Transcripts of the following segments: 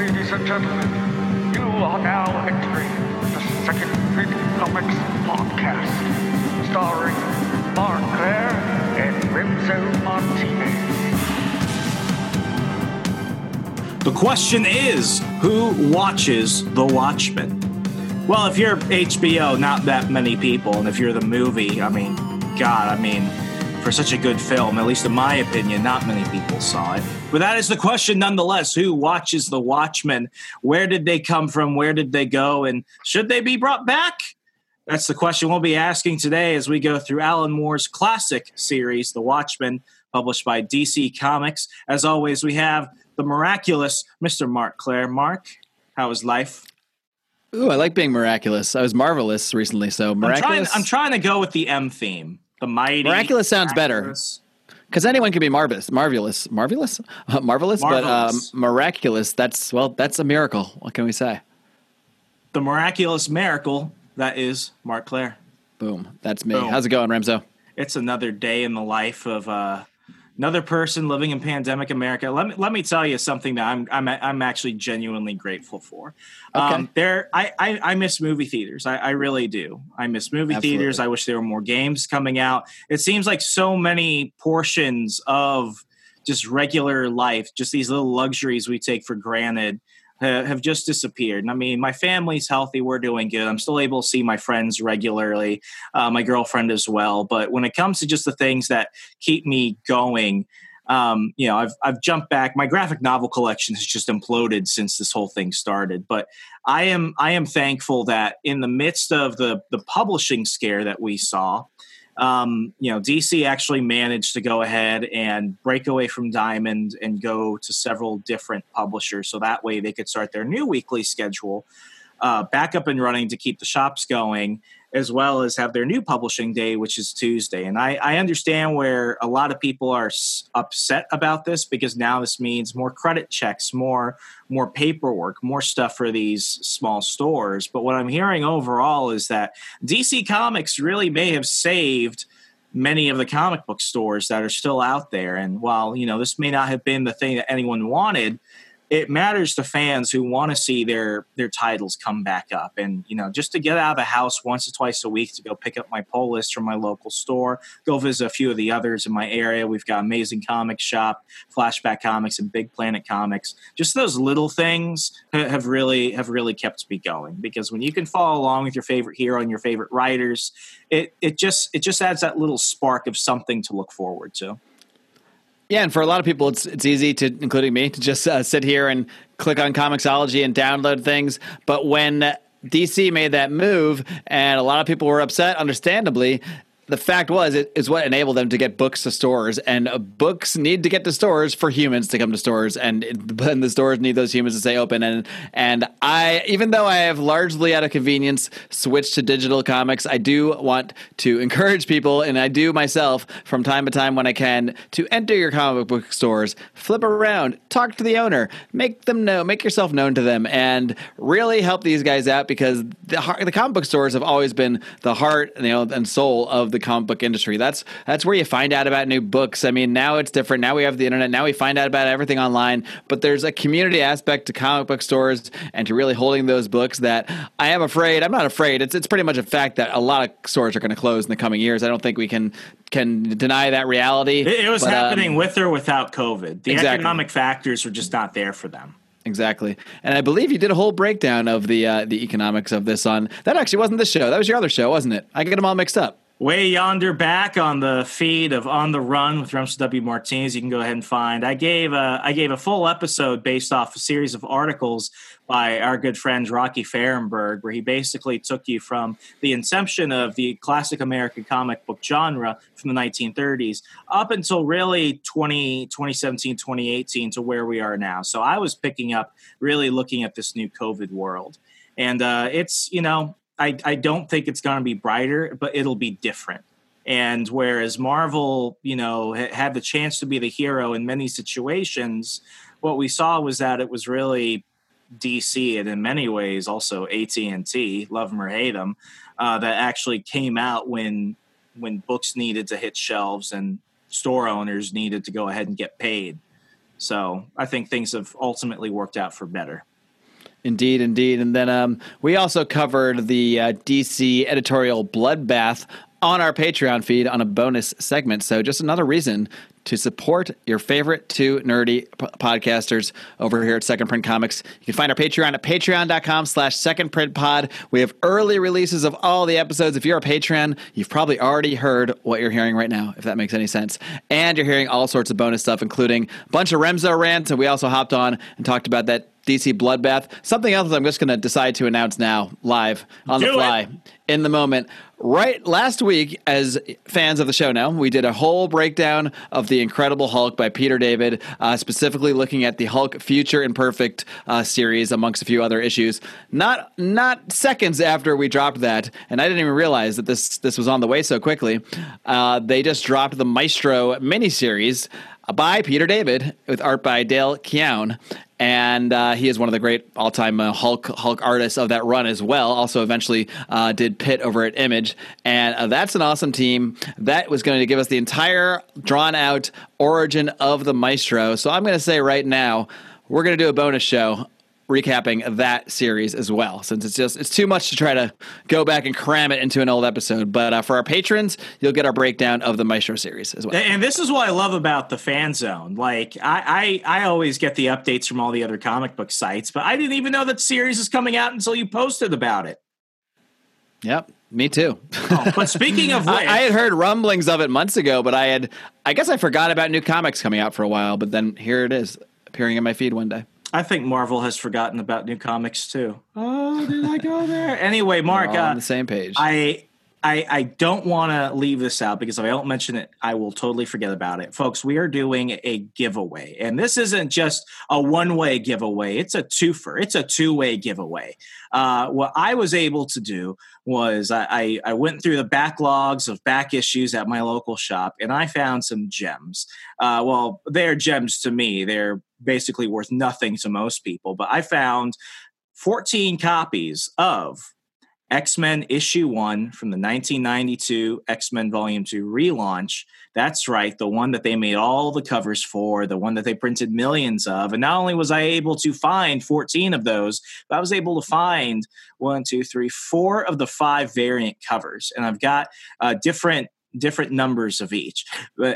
Ladies and gentlemen, you are now entering the Second Big Comics podcast, starring Mark Claire and Remzo Martinez. The question is who watches The Watchmen? Well, if you're HBO, not that many people. And if you're the movie, I mean, God, I mean, for such a good film, at least in my opinion, not many people saw it. But that is the question nonetheless. Who watches The Watchmen? Where did they come from? Where did they go? And should they be brought back? That's the question we'll be asking today as we go through Alan Moore's classic series, The Watchmen, published by DC Comics. As always, we have the miraculous Mr. Mark Claire. Mark, how is life? Ooh, I like being miraculous. I was marvelous recently, so I'm trying, miraculous. I'm trying to go with the M theme. The mighty. Miraculous sounds better. Because anyone can be marvelous, marvelous, marvelous, uh, marvelous, but um, miraculous. That's well, that's a miracle. What can we say? The miraculous miracle that is Mark Claire. Boom, that's me. Boom. How's it going, Remzo? It's another day in the life of uh, another person living in pandemic America. Let me let me tell you something that I'm I'm I'm actually genuinely grateful for. Okay. Um, there, I, I I miss movie theaters. I, I really do. I miss movie Absolutely. theaters. I wish there were more games coming out. It seems like so many portions of just regular life, just these little luxuries we take for granted, have just disappeared. And I mean, my family's healthy. We're doing good. I'm still able to see my friends regularly, uh, my girlfriend as well. But when it comes to just the things that keep me going, um, you know, I've I've jumped back. My graphic novel collection has just imploded since this whole thing started. But I am I am thankful that in the midst of the the publishing scare that we saw, um, you know, DC actually managed to go ahead and break away from Diamond and go to several different publishers, so that way they could start their new weekly schedule uh, back up and running to keep the shops going, as well as have their new publishing day, which is Tuesday. And I, I understand where a lot of people are upset about this because now this means more credit checks, more more paperwork, more stuff for these small stores. But what I'm hearing overall is that DC Comics really may have saved many of the comic book stores that are still out there. And while you know this may not have been the thing that anyone wanted, it matters to fans who want to see their their titles come back up. And you know just to get out of the house once or twice a week to go pick up my pull list from my local store go visit a few of the others in my area. We've got amazing comic shop flashback comics and big planet comics. Just those little things have really have really kept me going. Because when you can follow along with your favorite hero and your favorite writers it it just it just adds that little spark of something to look forward to Yeah, and for a lot of people, it's it's easy to, including me, to just uh, sit here and click on Comixology and download things. But when DC made that move, and a lot of people were upset, understandably. The fact was, it is what enabled them to get books to stores, and uh, books need to get to stores for humans to come to stores, and, and the stores need those humans to stay open. And and I, even though I have largely out of convenience switched to digital comics, I do want to encourage people, and I do myself from time to time when I can, to enter your comic book stores, flip around, talk to the owner, make them know, make yourself known to them, and really help these guys out because the the comic book stores have always been the heart, you know, and soul of the comic book industry. That's that's where you find out about new books. I mean, now it's different. Now we have the internet. Now we find out about everything online. But there's a community aspect to comic book stores and to really holding those books that I am afraid. I'm not afraid. It's it's pretty much a fact that a lot of stores are going to close in the coming years. I don't think we can can deny that reality. It, it was but, happening um, with or without COVID. The exactly. economic factors were just not there for them. Exactly, and I believe you did a whole breakdown of the uh, the economics of this on that. Actually, wasn't this show. That was your other show, wasn't it? I get them all mixed up way yonder back on the feed of On the Run with Rumson W. Martinez. You can go ahead and find. I gave a, I gave a full episode based off a series of articles by our good friend Rocky Fahrenberg, where he basically took you from the inception of the classic American comic book genre from the 1930s up until really 20, 2017, 2018 to where we are now. So I was picking up really looking at this new COVID world. And uh, it's, you know, I, I don't think it's going to be brighter, but it'll be different. And whereas Marvel, you know, had the chance to be the hero in many situations, what we saw was that it was really DC and in many ways also AT and T, love them or hate them, uh, that actually came out when when books needed to hit shelves and store owners needed to go ahead and get paid. So I think things have ultimately worked out for better. Indeed, indeed. And then um, we also covered the uh, DC editorial bloodbath on our Patreon feed on a bonus segment. So just another reason to support your favorite two nerdy p- podcasters over here at Second Print Comics. You can find our Patreon at patreon.com slash second print pod. We have early releases of all the episodes. If you're a Patreon, you've probably already heard what you're hearing right now, if that makes any sense. And you're hearing all sorts of bonus stuff, including a bunch of Remzo rants. And we also hopped on and talked about that DC Bloodbath. Something else I'm just going to decide to announce now, live on Do the fly, it. in the moment. Right last week, as fans of the show know, we did a whole breakdown of the Incredible Hulk by Peter David, uh, specifically looking at the Hulk Future Imperfect uh, series, amongst a few other issues. Not not seconds after we dropped that, and I didn't even realize that this this was on the way so quickly. Uh, they just dropped the Maestro miniseries by Peter David with art by Dale Keown and uh, he is one of the great all-time uh, Hulk Hulk artists of that run as well. Also, eventually uh, did Pit over at Image, and uh, that's an awesome team. That was going to give us the entire drawn-out origin of the Maestro. So I'm going to say right now, we're going to do a bonus show recapping that series as well, since it's just it's too much to try to go back and cram it into an old episode. But uh, for our patrons, you'll get our breakdown of the Maestro series as well. And this is what I love about the fan zone. Like I, I, I always get the updates from all the other comic book sites, but I didn't even know that series is coming out until you posted about it. Yep. Me too. oh, but speaking of which, I, I, had heard rumblings of it months ago, but I had, I guess I forgot about new comics coming out for a while. But then here it is, appearing in my feed one day. I think Marvel has forgotten about new comics too. Oh, did I go there? Anyway, Mark, uh, on the same page. I I, I don't want to leave this out because if I don't mention it, I will totally forget about it. Folks, we are doing a giveaway. And this isn't just a one way giveaway, it's a twofer, it's a two way giveaway. Uh, what I was able to do was I, I, went through the backlogs of back issues at my local shop and I found some gems. Uh, well, they're gems to me, they're basically worth nothing to most people, but I found 14 copies of X Men issue one from the 1992 X Men Volume 2 relaunch. That's right, the one that they made all the covers for, the one that they printed millions of. And not only was I able to find 14 of those, but I was able to find one, two, three, four of the five variant covers. And I've got uh, different different numbers of each.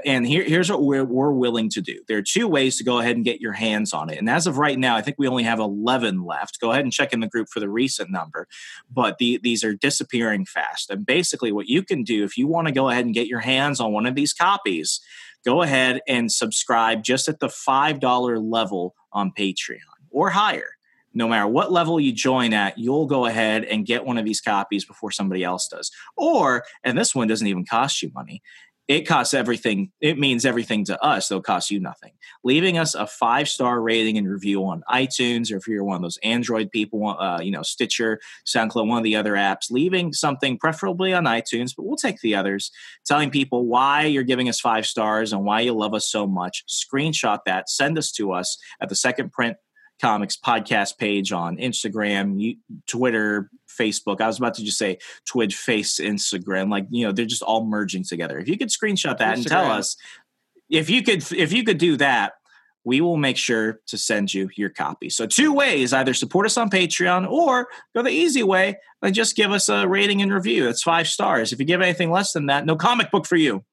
And here, here's what we're, we're willing to do. There are two ways to go ahead and get your hands on it. And as of right now, I think we only have 11 left. Go ahead and check in the group for the recent number. But the, these are disappearing fast. And basically, what you can do if you want to go ahead and get your hands on one of these copies, go ahead and subscribe just at the $5 level on Patreon or higher no matter what level you join at, you'll go ahead and get one of these copies before somebody else does. Or, and this one doesn't even cost you money. It costs everything. It means everything to us. They'll cost you nothing. Leaving us a five star rating and review on iTunes, or if you're one of those Android people, uh, you know Stitcher, SoundCloud, one of the other apps. Leaving something, preferably on iTunes, but we'll take the others. Telling people why you're giving us five stars and why you love us so much. Screenshot that. Send us to us at the Second Print Comics podcast page on Instagram, Twitter, Facebook. I was about to just say Twitch, Face, Instagram. Like you know, they're just all merging together. If you could screenshot that and tell us if you could, if you could do that, we will make sure to send you your copy. So two ways: either support us on Patreon or go the easy way and just give us a rating and review. That's five stars. If you give anything less than that, no comic book for you.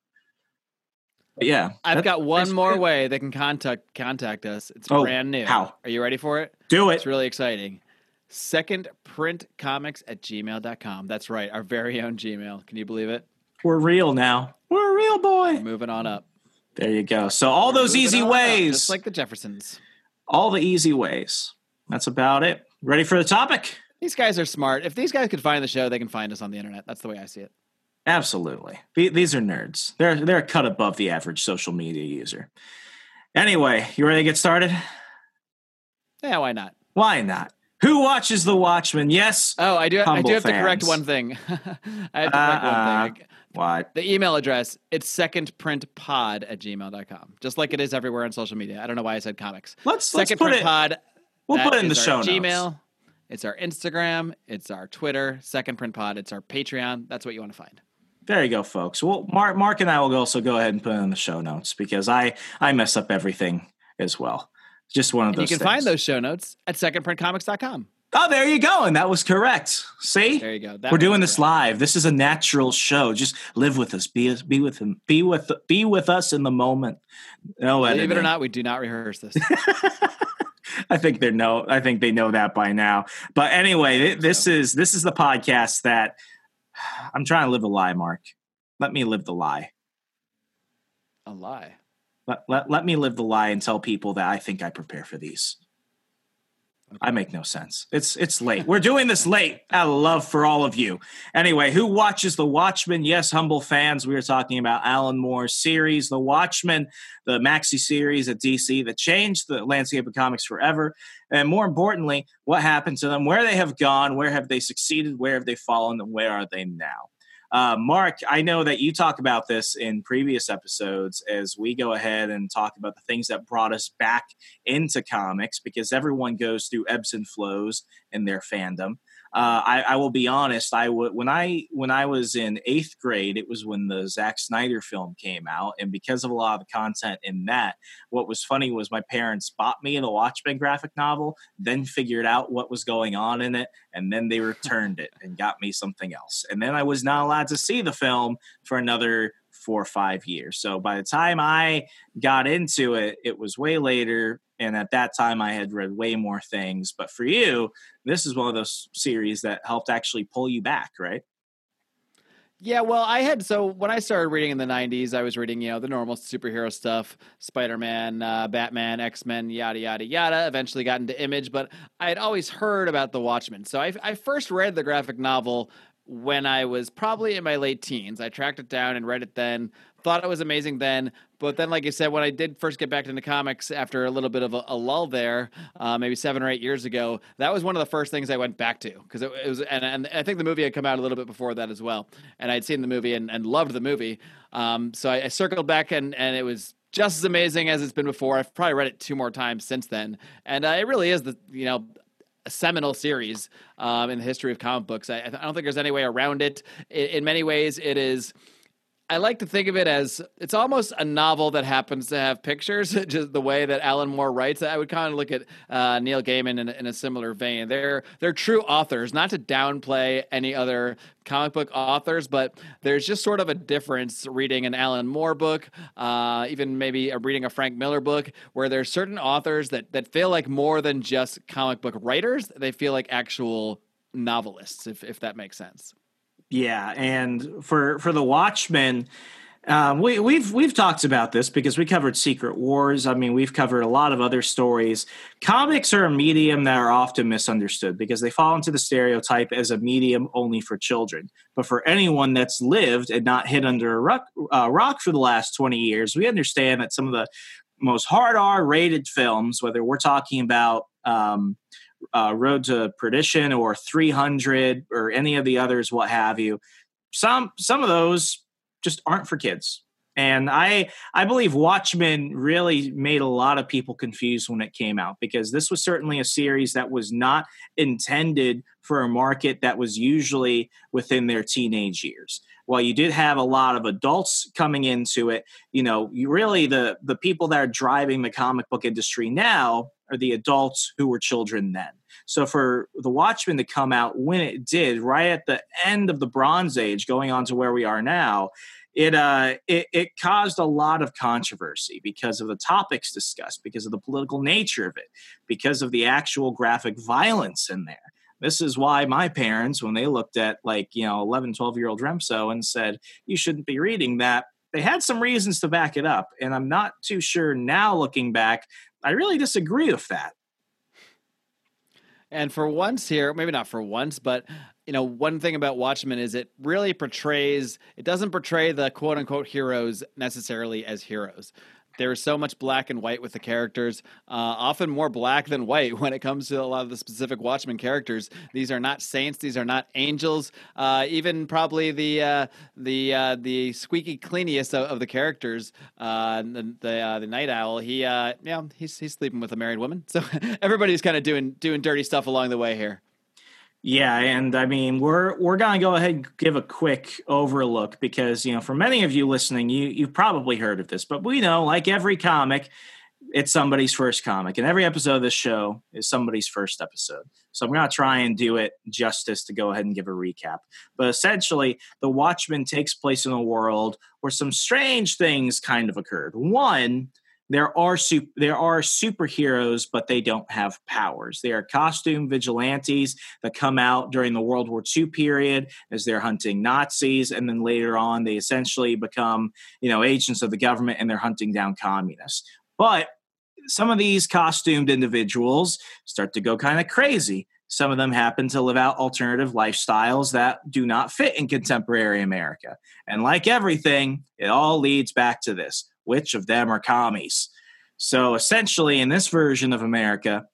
Yeah, I've got one more it. way they can contact contact us. It's Oh, brand new. how? Are you ready for it? Do it. It's really exciting. Second print comics at gmail.com. That's right, our very own Gmail. Can you believe it? We're real now. We're a real boy. Moving on up. There you go. So all those easy on up, ways, just like the Jeffersons. all the easy ways. That's about it. Ready for the topic? These guys are smart. If these guys could find the show, they can find us on the internet. That's the way I see it. Absolutely. These are nerds. They're they're a cut above the average social media user. Anyway, you ready to get started? Yeah, why not? Why not? Who watches The Watchmen? Yes. Oh, I do. I do have to correct one thing. I have to correct Uh-uh. one thing. What? The email address, it's secondprintpod at gmail.com. Just like it is everywhere on social media. I don't know why I said comics. Let's let's put it. pod. We'll put it in the show notes. Gmail. It's our Instagram. It's our Twitter. Second print pod. It's our Patreon. That's what you want to find. There you go, folks. Well, Mark, Mark and I will also go ahead and put it in the show notes because I I mess up everything as well. Just one of And you can things. find those show notes at secondprintcomics.com. Oh, there you go, and that was correct. See, There you go. That we're doing this correct. live. This is a natural show. Just live with us. Be be with him. Be with be with us in the moment. No Believe it or not, we do not rehearse this. I think they know. I think they know that by now. But anyway, th- this is this is the podcast that I'm trying to live a lie, Mark. Let me live the lie. A lie. Let, let, let me live the lie and tell people that I think I prepare for these. I make no sense. It's it's late. We're doing this late out of love for all of you. Anyway, who watches The Watchmen? Yes, humble fans. We are talking about Alan Moore's series, The Watchmen, the maxi series at DC that changed the landscape of comics forever. And more importantly, what happened to them, where they have gone, where have they succeeded, where have they fallen, and where are they now? Uh, Mark, I know that you talk about this in previous episodes as we go ahead and talk about the things that brought us back into comics because everyone goes through ebbs and flows in their fandom. Uh, I, I will be honest. I w- when I when I was in eighth grade, it was when the Zack Snyder film came out, and because of a lot of the content in that, what was funny was my parents bought me the Watchmen graphic novel, then figured out what was going on in it, and then they returned it and got me something else, and then I was not allowed to see the film for another four or five years. So by the time I got into it, it was way later. And at that time, I had read way more things. But for you, this is one of those series that helped actually pull you back, right? Yeah, well, I had so when I started reading in the '90s, I was reading you know the normal superhero stuff: Spider-Man, uh, Batman, X-Men, yada yada yada. Eventually got into Image, but I had always heard about the Watchmen. So I, I first read the graphic novel when I was probably in my late teens. I tracked it down and read it then. Thought it was amazing then, but then, like you said, when I did first get back into comics after a little bit of a, a lull there, uh, maybe seven or eight years ago, that was one of the first things I went back to because it, it was, and, and I think the movie had come out a little bit before that as well, and I'd seen the movie and, and loved the movie. Um, so I, I circled back, and and it was just as amazing as it's been before. I've probably read it two more times since then, and uh, it really is the you know a seminal series um, in the history of comic books. I, I don't think there's any way around it. In, in many ways, it is. I like to think of it as it's almost a novel that happens to have pictures, just the way that Alan Moore writes. I would kind of look at uh, Neil Gaiman in, a- in a similar vein. They're they're true authors, not to downplay any other comic book authors, but there's just sort of a difference reading an Alan Moore book, uh, even maybe reading a Frank Miller book, where there's certain authors that that feel like more than just comic book writers. They feel like actual novelists, if if that makes sense. Yeah, and for for the Watchmen, um, we, we've we've talked about this because we covered Secret Wars. I mean, we've covered a lot of other stories. Comics are a medium that are often misunderstood because they fall into the stereotype as a medium only for children. But for anyone that's lived and not hid under a rock, uh, rock for the last twenty years, we understand that some of the most hard R rated films, whether we're talking about um, uh, Road to Perdition or 300 or any of the others, what have you. Some some of those just aren't for kids, And I I believe Watchmen really made a lot of people confused when it came out because this was certainly a series that was not intended for a market that was usually within their teenage years. While you did have a lot of adults coming into it, you know, you really the the people that are driving the comic book industry now are the adults who were children then. So for the Watchmen to come out when it did, right at the end of the Bronze Age, going on to where we are now, it uh it, it caused a lot of controversy because of the topics discussed, because of the political nature of it, because of the actual graphic violence in there. This is why my parents, when they looked at like, you know, 11, 12 year old Remso and said, you shouldn't be reading that, they had some reasons to back it up. And I'm not too sure now looking back, I really disagree with that. And for once here, maybe not for once, but you know, one thing about Watchmen is it really portrays it doesn't portray the quote unquote heroes necessarily as heroes. There's so much black and white with the characters, uh, often more black than white when it comes to a lot of the specific Watchmen characters. These are not saints; these are not angels. Uh, even probably the uh, the uh, the squeaky cleaniest of, of the characters, uh, the the, the Night Owl. He yeah he's he's sleeping with a married woman, so everybody's kind of doing doing dirty stuff along the way here. Yeah, and I mean we're we're gonna go ahead and give a quick overlook because you know for many of you listening, you you've probably heard of this, but we know like every comic, it's somebody's first comic, and every episode of this show is somebody's first episode. So I'm gonna try and do it justice to go ahead and give a recap. But essentially, the Watchmen takes place in a world where some strange things kind of occurred. One there are there are superheroes, but they don't have powers. They are costume vigilantes that come out during the World War II period as they're hunting Nazis, and then later on they essentially become you know agents of the government and they're hunting down communists. But some of these costumed individuals start to go kind of crazy. Some of them happen to live out alternative lifestyles that do not fit in contemporary America. And like everything, it all leads back to this which of them are commies? So essentially, in this version of America,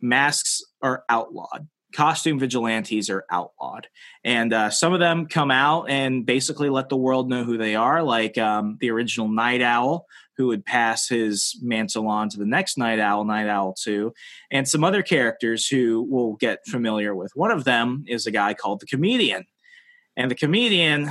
masks are outlawed. Costume vigilantes are outlawed. And uh, some of them come out and basically let the world know who they are, like um, the original Night Owl, who would pass his mantle on to the next Night Owl, Night Owl 2, and some other characters who we'll get familiar with. One of them is a guy called the Comedian. And the Comedian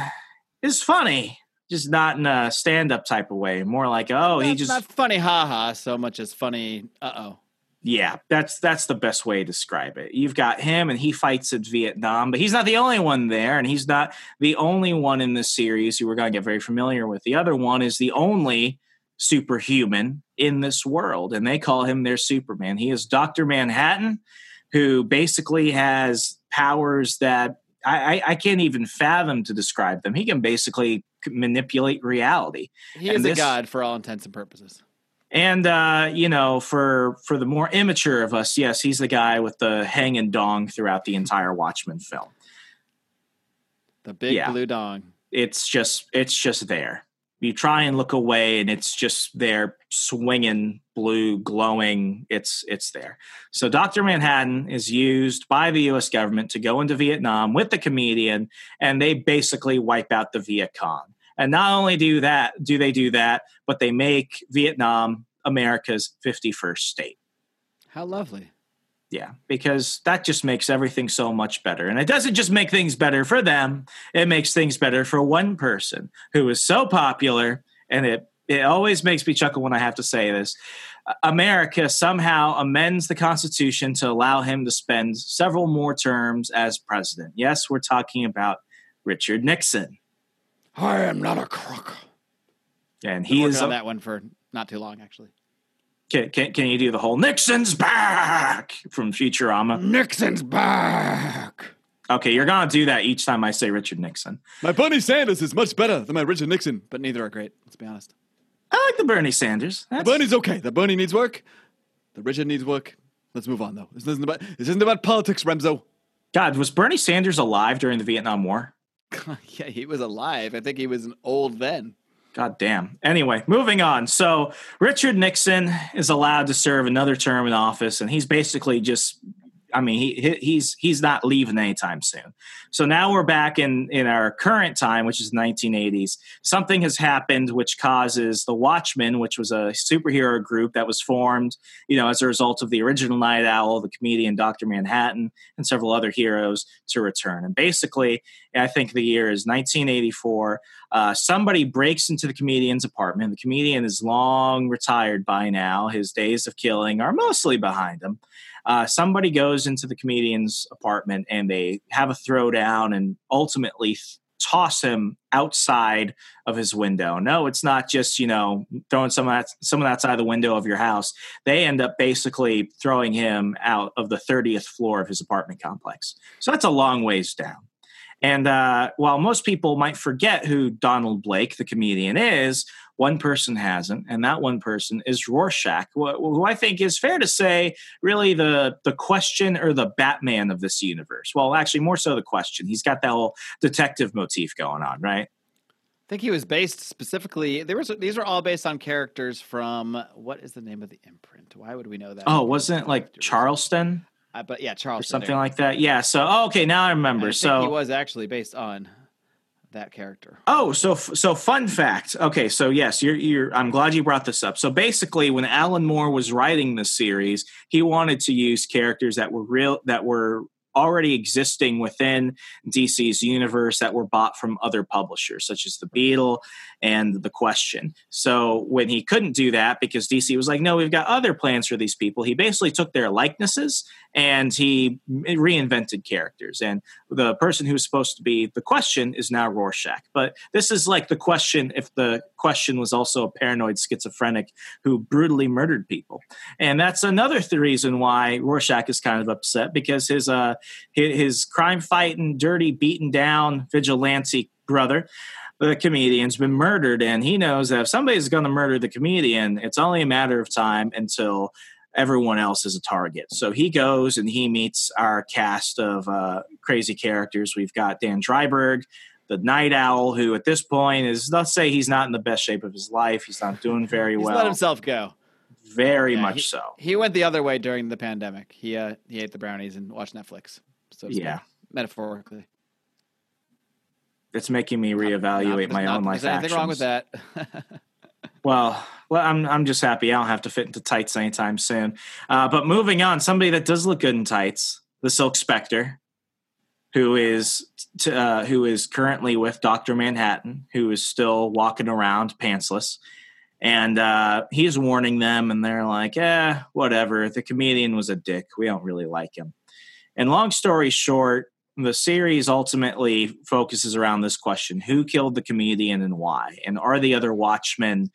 is funny just not in a stand-up type of way. More like, oh, he just not funny, haha, so much as funny. Uh oh. Yeah, that's that's the best way to describe it. You've got him, and he fights at Vietnam, but he's not the only one there, and he's not the only one in this series who we're going to get very familiar with. The other one is the only superhuman in this world, and they call him their Superman. He is Doctor Manhattan, who basically has powers that I, I, can't even fathom to describe them. He can basically manipulate reality. He and is this, a god for all intents and purposes. And uh, you know, for for the more immature of us, yes, he's the guy with the hanging dong throughout the entire Watchmen film. The big yeah. blue dong. It's just it's just there you try and look away and it's just there swinging blue glowing it's it's there so dr manhattan is used by the us government to go into vietnam with the comedian and they basically wipe out the viet cong and not only do that do they do that but they make vietnam america's 51st state how lovely yeah, because that just makes everything so much better. And it doesn't just make things better for them, it makes things better for one person who is so popular. And it, it always makes me chuckle when I have to say this. America somehow amends the Constitution to allow him to spend several more terms as president. Yes, we're talking about Richard Nixon. I am not a crook. And he is on that one for not too long, actually. Can, can, can you do the whole Nixon's back from Futurama? Nixon's back. Okay, you're gonna do that each time I say Richard Nixon. My Bernie Sanders is much better than my Richard Nixon, but neither are great. Let's be honest. I like the Bernie Sanders. That's... The Bernie's okay. The Bernie needs work. The Richard needs work. Let's move on though. This isn't about this isn't about politics, Remso. God, was Bernie Sanders alive during the Vietnam War? yeah, he was alive. I think he was an old then. God damn. Anyway, moving on. So Richard Nixon is allowed to serve another term in office, and he's basically just I mean, he he's he's not leaving anytime soon. So now we're back in in our current time, which is 1980s. Something has happened which causes the Watchmen, which was a superhero group that was formed, you know, as a result of the original Night Owl, the comedian Doctor Manhattan, and several other heroes to return. And basically, I think the year is 1984. Uh, somebody breaks into the comedian's apartment. The comedian is long retired by now. His days of killing are mostly behind him. Uh, somebody goes into the comedian's apartment and they have a throwdown and ultimately th- toss him outside of his window. No, it's not just, you know, throwing someone, someone outside the window of your house. They end up basically throwing him out of the 30th floor of his apartment complex. So that's a long ways down. And uh, while most people might forget who Donald Blake, the comedian, is, one person hasn't, and that one person is Rorschach, who I think is fair to say really the the question or the Batman of this universe. Well, actually, more so the question. He's got that whole detective motif going on, right? I think he was based specifically. There was these were all based on characters from what is the name of the imprint? Why would we know that? Oh, wasn't it like Charleston? Uh, but yeah, Charles or something like that. Yeah. So oh, okay, now I remember. I so he was actually based on that character. Oh, so so fun fact. Okay, so yes, you're you're. I'm glad you brought this up. So basically, when Alan Moore was writing this series, he wanted to use characters that were real that were already existing within DC's universe that were bought from other publishers, such as The Beetle and The Question. So when he couldn't do that because DC was like, no, we've got other plans for these people, he basically took their likenesses and he reinvented characters. And the person who's supposed to be The Question is now Rorschach. But this is like The Question if The Question was also a paranoid schizophrenic who brutally murdered people. And that's another th- reason why Rorschach is kind of upset because his uh, his crime fighting, dirty, beaten down vigilante brother, the comedian's been murdered, and he knows that if somebody's going to murder the comedian, it's only a matter of time until everyone else is a target. So he goes and he meets our cast of uh, crazy characters. We've got Dan Dreiberg, the Night Owl, who at this point is let's say he's not in the best shape of his life. He's not doing very he's well. Let himself go. Very yeah, much he, so. He went the other way during the pandemic. He uh, he ate the brownies and watched Netflix. So yeah, metaphorically. It's making me reevaluate not, not, my own life. There's anything wrong with that? well, well, I'm I'm just happy I don't have to fit into tights anytime soon. Uh, but moving on, somebody that does look good in tights, the Silk Spectre, who is t- uh, who is currently with Doctor Manhattan, who is still walking around pantsless and uh, he's warning them, and they're like, "Eh, whatever." The comedian was a dick. We don't really like him. And long story short, the series ultimately focuses around this question: Who killed the comedian and why? And are the other Watchmen,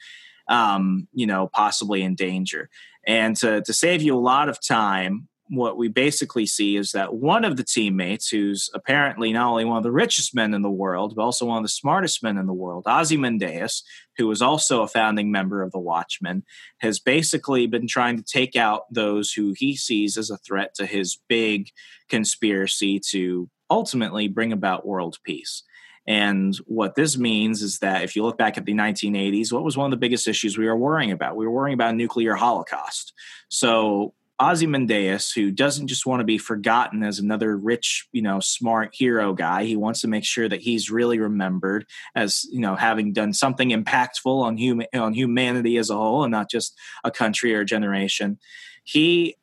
um, you know, possibly in danger? And to, to save you a lot of time, what we basically see is that one of the teammates, who's apparently not only one of the richest men in the world, but also one of the smartest men in the world, Ozymandias, who was also a founding member of the Watchmen, has basically been trying to take out those who he sees as a threat to his big conspiracy to ultimately bring about world peace. And what this means is that if you look back at the 1980s, what was one of the biggest issues we were worrying about? We were worrying about nuclear holocaust. So Ozymandias, who doesn't just want to be forgotten as another rich, you know, smart hero guy. He wants to make sure that he's really remembered as, you know, having done something impactful on human on humanity as a whole and not just a country or a generation. He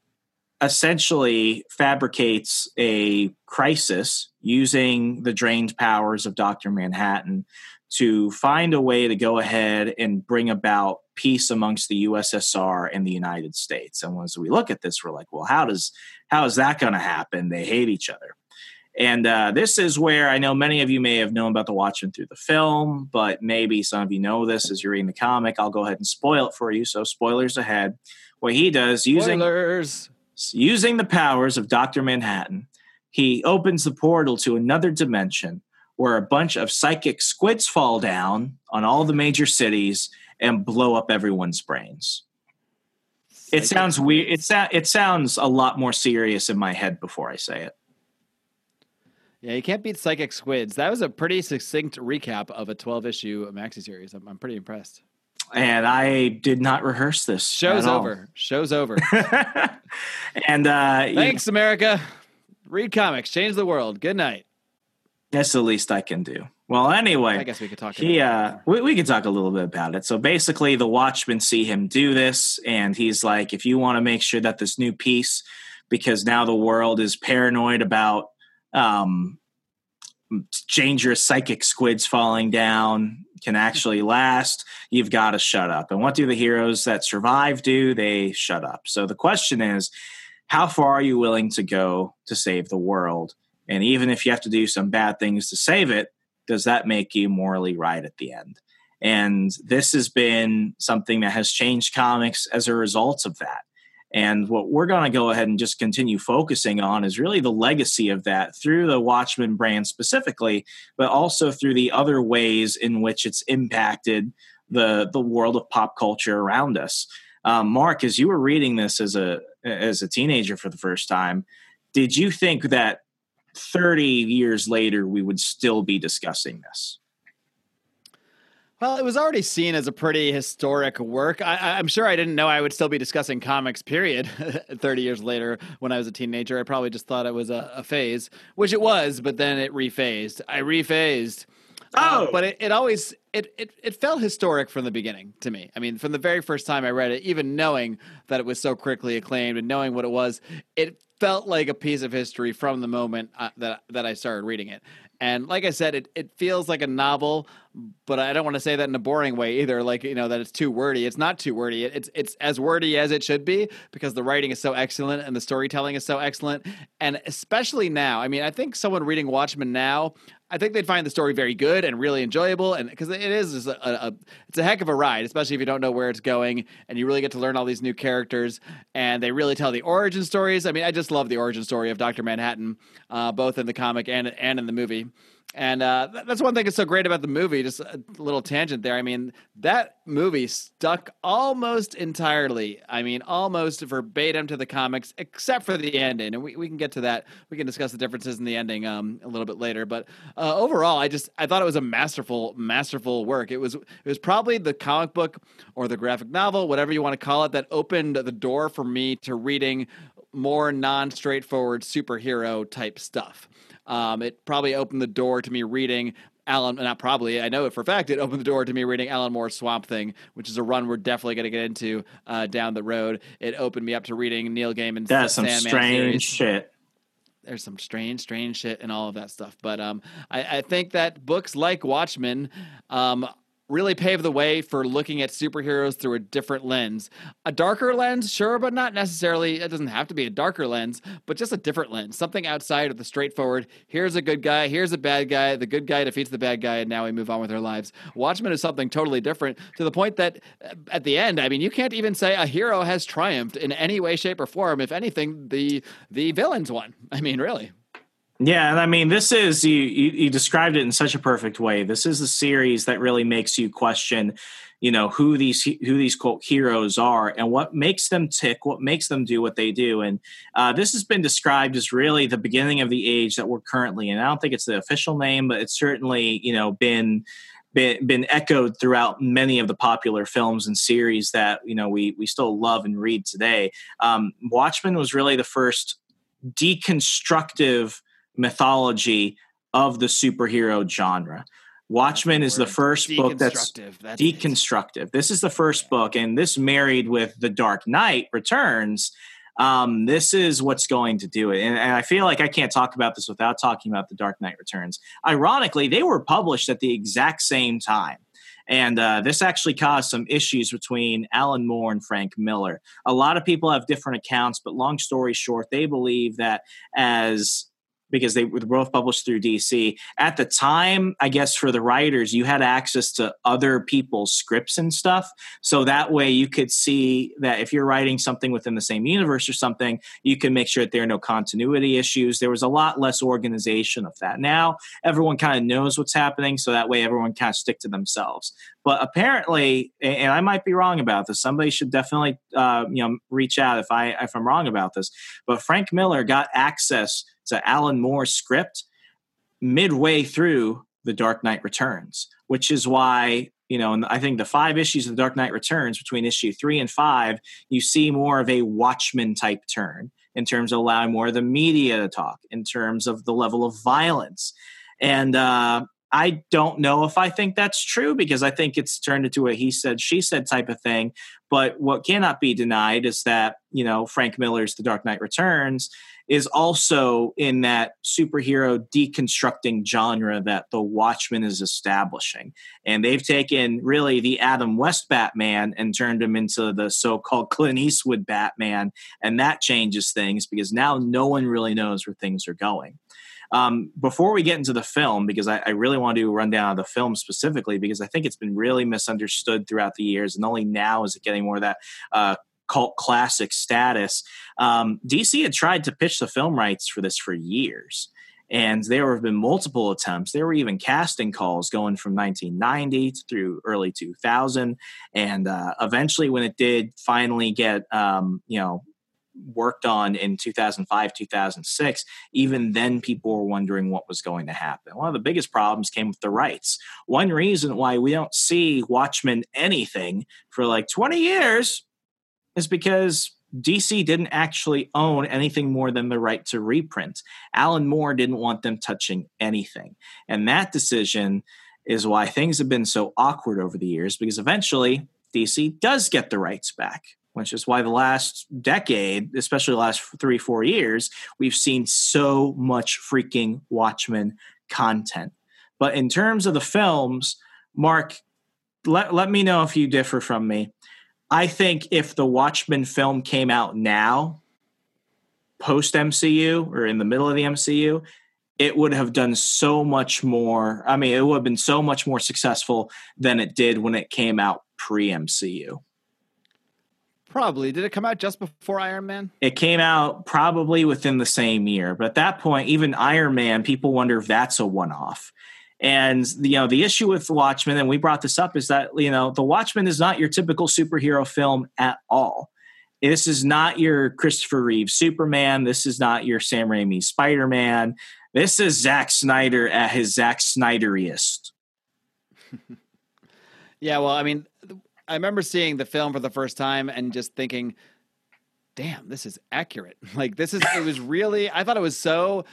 essentially fabricates a crisis using the drained powers of Dr. Manhattan to find a way to go ahead and bring about peace amongst the USSR and the United States. And as we look at this, we're like, well, how does how is that going to happen? They hate each other. And uh, this is where I know many of you may have known about the Watchmen through the film, but maybe some of you know this as you're reading the comic. I'll go ahead and spoil it for you. So spoilers ahead. What he does using spoilers. using the powers of Doctor Manhattan, he opens the portal to another dimension where a bunch of psychic squids fall down on all the major cities and blow up everyone's brains. It sounds weird. It, sa- it sounds a lot more serious in my head before I say it. Yeah, you can't beat psychic squids. That was a pretty succinct recap of a 12 issue maxi series. I'm, I'm pretty impressed. and I did not rehearse this. Show's over. Show's over. and uh, you- Thanks, America. Read comics, change the world. Good night. that's the least I can do. Well, anyway, I guess we could talk. He, uh, we, we could talk a little bit about it. So basically, the Watchmen see him do this, and he's like, if you want to make sure that this new piece, because now the world is paranoid about um, dangerous psychic squids falling down, can actually last, you've got to shut up. And what do the heroes that survive do? They shut up. So the question is, how far are you willing to go to save the world? And even if you have to do some bad things to save it, does that make you morally right at the end? And this has been something that has changed comics as a result of that. And what we're going to go ahead and just continue focusing on is really the legacy of that through the Watchmen brand specifically, but also through the other ways in which it's impacted the the world of pop culture around us. Um, Mark, as you were reading this as a as a teenager for the first time, did you think that 30 years later we would still be discussing this? Well, it was already seen as a pretty historic work. I, am sure I didn't know I would still be discussing comics, period, 30 years later when I was a teenager. I probably just thought it was a, a phase, which it was, but then it rephased. I rephased. Uh, Oh. but it, it always it, it it felt historic from the beginning to me. I mean, from the very first time I read it, even knowing that it was so critically acclaimed and knowing what it was, it felt like a piece of history from the moment uh, that that I started reading it. And like I said, it, it feels like a novel, but I don't want to say that in a boring way either. Like you know that it's too wordy. It's not too wordy. It, it's it's as wordy as it should be because the writing is so excellent and the storytelling is so excellent. And especially now, I mean, I think someone reading Watchmen now, I think they'd find the story very good and really enjoyable. And because it is a, a, it's a heck of a ride, especially if you don't know where it's going and you really get to learn all these new characters. And they really tell the origin stories. I mean, I just love the origin story of Doctor Manhattan, uh, both in the comic and and in the movie. And uh, that's one thing that's so great about the movie. Just a little tangent there. I mean, that movie stuck almost entirely. I mean, almost verbatim to the comics, except for the ending. And we, we can get to that. We can discuss the differences in the ending um, a little bit later. But uh, overall, I just I thought it was a masterful, masterful work. It was it was probably the comic book or the graphic novel, whatever you want to call it, that opened the door for me to reading more non-straightforward superhero type stuff. Um, it probably opened the door to me reading Alan, not probably, I know it for a fact, it opened the door to me reading Alan Moore's Swamp Thing, which is a run we're definitely going to get into uh, down the road. It opened me up to reading Neil Gaiman's That's some Sandman strange series shit. there's some strange, strange shit and all of that stuff. But um, I, I think that books like Watchmen um, really pave the way for looking at superheroes through a different lens. A darker lens, sure, but not necessarily. It doesn't have to be a darker lens, but just a different lens, something outside of the straightforward. Here's a good guy. Here's a bad guy. The good guy defeats the bad guy, and now we move on with our lives. Watchmen is something totally different to the point that uh, at the end, I mean, you can't even say a hero has triumphed in any way, shape, or form. If anything, the the villains won. I mean, really. Yeah, and I mean, this is you, you. You described it in such a perfect way. This is a series that really makes you question, you know, who these who these quote heroes are and what makes them tick, what makes them do what they do. And uh, this has been described as really the beginning of the age that we're currently in. I don't think it's the official name, but it's certainly you know been been, been echoed throughout many of the popular films and series that you know we we still love and read today. Um, Watchmen was really the first deconstructive mythology of the superhero genre. Watchmen is the first book that's Deconstructive, it. deconstructive. This is the first book, and this married with The Dark Knight Returns. Um, this is what's going to do it. And, and I feel like I can't talk about this without talking about The Dark Knight Returns. Ironically, they were published at the exact same time. And uh, this actually caused some issues between Alan Moore and Frank Miller. A lot of people have different accounts, but long story short, they believe that as because they were both published through DC. At the time, I guess for the writers, you had access to other people's scripts and stuff. So that way you could see that if you're writing something within the same universe or something, you can make sure that there are no continuity issues. There was a lot less organization of that. Now everyone kind of knows what's happening. So that way everyone kind of stick to themselves. But apparently, and I might be wrong about this, somebody should definitely uh, you know reach out if I if I'm wrong about this. But Frank Miller got access to Alan Moore's script midway through The Dark Knight Returns, which is why you know, and I think the five issues of The Dark Knight Returns between issue three and five, you see more of a Watchmen type turn in terms of allowing more of the media to talk, in terms of the level of violence. And uh, I don't know if I think that's true because I think it's turned into a he said, she said type of thing. But what cannot be denied is that, you know, Frank Miller's The Dark Knight Returns is also in that superhero deconstructing genre that The Watchmen is establishing. And they've taken really the Adam West Batman and turned him into the so called Clint Eastwood Batman. And that changes things because now no one really knows where things are going. Um, before we get into the film, because I, I, really want to do a rundown of the film specifically, because I think it's been really misunderstood throughout the years, and only now is it getting more of that uh, cult classic status. Um, DC had tried to pitch the film rights for this for years. And there have been multiple attempts. There were even casting calls going from 1990 through early 2000. And uh, eventually, when it did finally get, um, you know, worked on in 2005, 2006, even then people were wondering what was going to happen. One of the biggest problems came with the rights. One reason why we don't see Watchmen anything for like 20 years is because DC didn't actually own anything more than the right to reprint. Alan Moore didn't want them touching anything. And that decision is why things have been so awkward over the years because eventually DC does get the rights back which is why the last decade, especially the last three, four years, we've seen so much freaking Watchmen content. But in terms of the films, Mark, let, let me know if you differ from me. I think if the Watchmen film came out now, post MCU or in the middle of the MCU, it would have done so much more. I mean, it would have been so much more successful than it did when it came out pre MCU. Probably. Did it come out just before Iron Man? It came out probably within the same year. But at that point, even Iron Man, people wonder if that's a one off. And you know, the issue with Watchmen, and we brought this up, is that you know, The Watchmen is not your typical superhero film at all. This is not your Christopher Reeve Superman. This is not your Sam Raimi Spider Man. This is Zack Snyder at his Zack Snyderiest. yeah, well, I mean, I remember seeing the film for the first time and just thinking, damn, this is accurate. Like this is it was really I thought it was so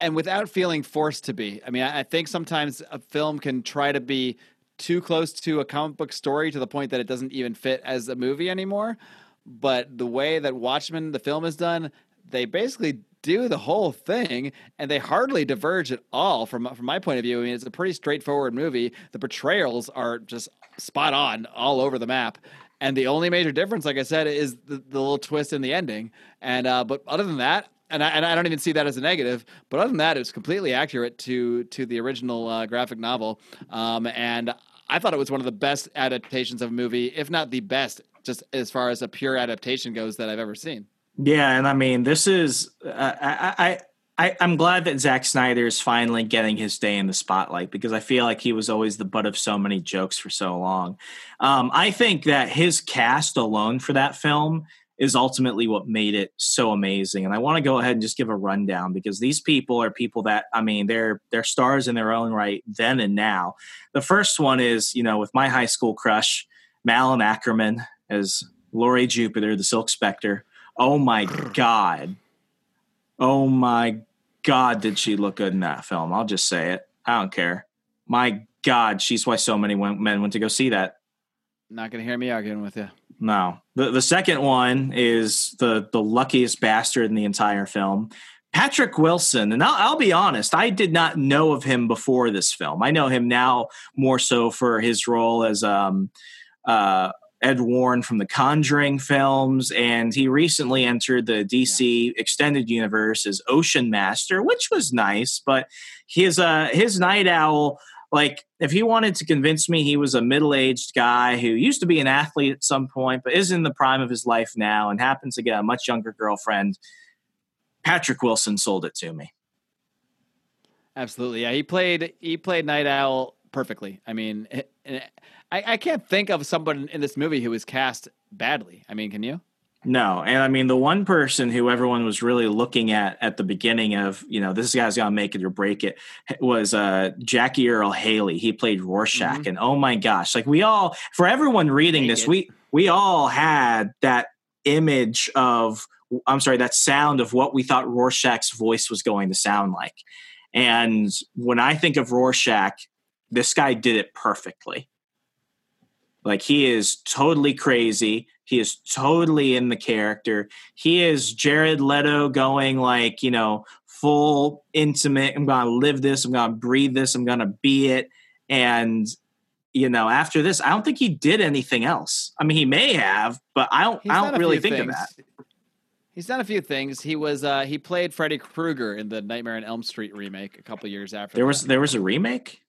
and without feeling forced to be. I mean, I, I think sometimes a film can try to be too close to a comic book story to the point that it doesn't even fit as a movie anymore. But the way that Watchmen, the film is done, they basically do the whole thing, and they hardly diverge at all from from my point of view. I mean, it's a pretty straightforward movie. The portrayals are just spot on all over the map. And the only major difference, like I said, is the, the little twist in the ending. And uh, but other than that, and I, and I don't even see that as a negative. But other than that, it was completely accurate to to the original uh, graphic novel. Um, and I thought it was one of the best adaptations of a movie, if not the best, just as far as a pure adaptation goes that I've ever seen. Yeah, and I mean, this is uh, I, I am glad that Zack Snyder is finally getting his day in the spotlight because I feel like he was always the butt of so many jokes for so long. Um, I think that his cast alone for that film is ultimately what made it so amazing. And I want to go ahead and just give a rundown because these people are people that I mean they're they're stars in their own right then and now. The first one is you know with my high school crush Malin Akerman as Laurie Jupiter, the Silk Spectre. Oh my god. Oh my god, did she look good in that film? I'll just say it. I don't care. My god, she's why so many men went to go see that. Not gonna hear me arguing with you. No. The the second one is the the luckiest bastard in the entire film. Patrick Wilson, and I'll, I'll, be honest, I did not know of him before this film. I know him now more so for his role as um, uh, Ed Warren from the Conjuring films, and he recently entered the DC yeah. extended universe as Ocean Master, which was nice. But his uh, his Night Owl, like if he wanted to convince me he was a middle aged guy who used to be an athlete at some point, but is in the prime of his life now, and happens to get a much younger girlfriend, Patrick Wilson sold it to me. Absolutely, yeah. He played he played Night Owl perfectly. I mean. It, it, I, I can't think of someone in this movie who was cast badly. I mean, can you? No, and I mean the one person who everyone was really looking at at the beginning of you know this guy's gonna make it or break it was uh, Jackie Earle Haley. He played Rorschach, mm-hmm. and oh my gosh, like we all for everyone reading this, we we all had that image of I'm sorry, that sound of what we thought Rorschach's voice was going to sound like. And when I think of Rorschach, this guy did it perfectly. Like he is totally crazy. He is totally in the character. He is Jared Leto going like, you know, full intimate. I'm going to live this. I'm going to breathe this. I'm going to be it. And, you know, after this, I don't think he did anything else. I mean, he may have, but I don't, I don't really think things. of that. He's done a few things. He was uh he played Freddy Krueger in the Nightmare on Elm Street remake a couple years after. There that. was there was a remake.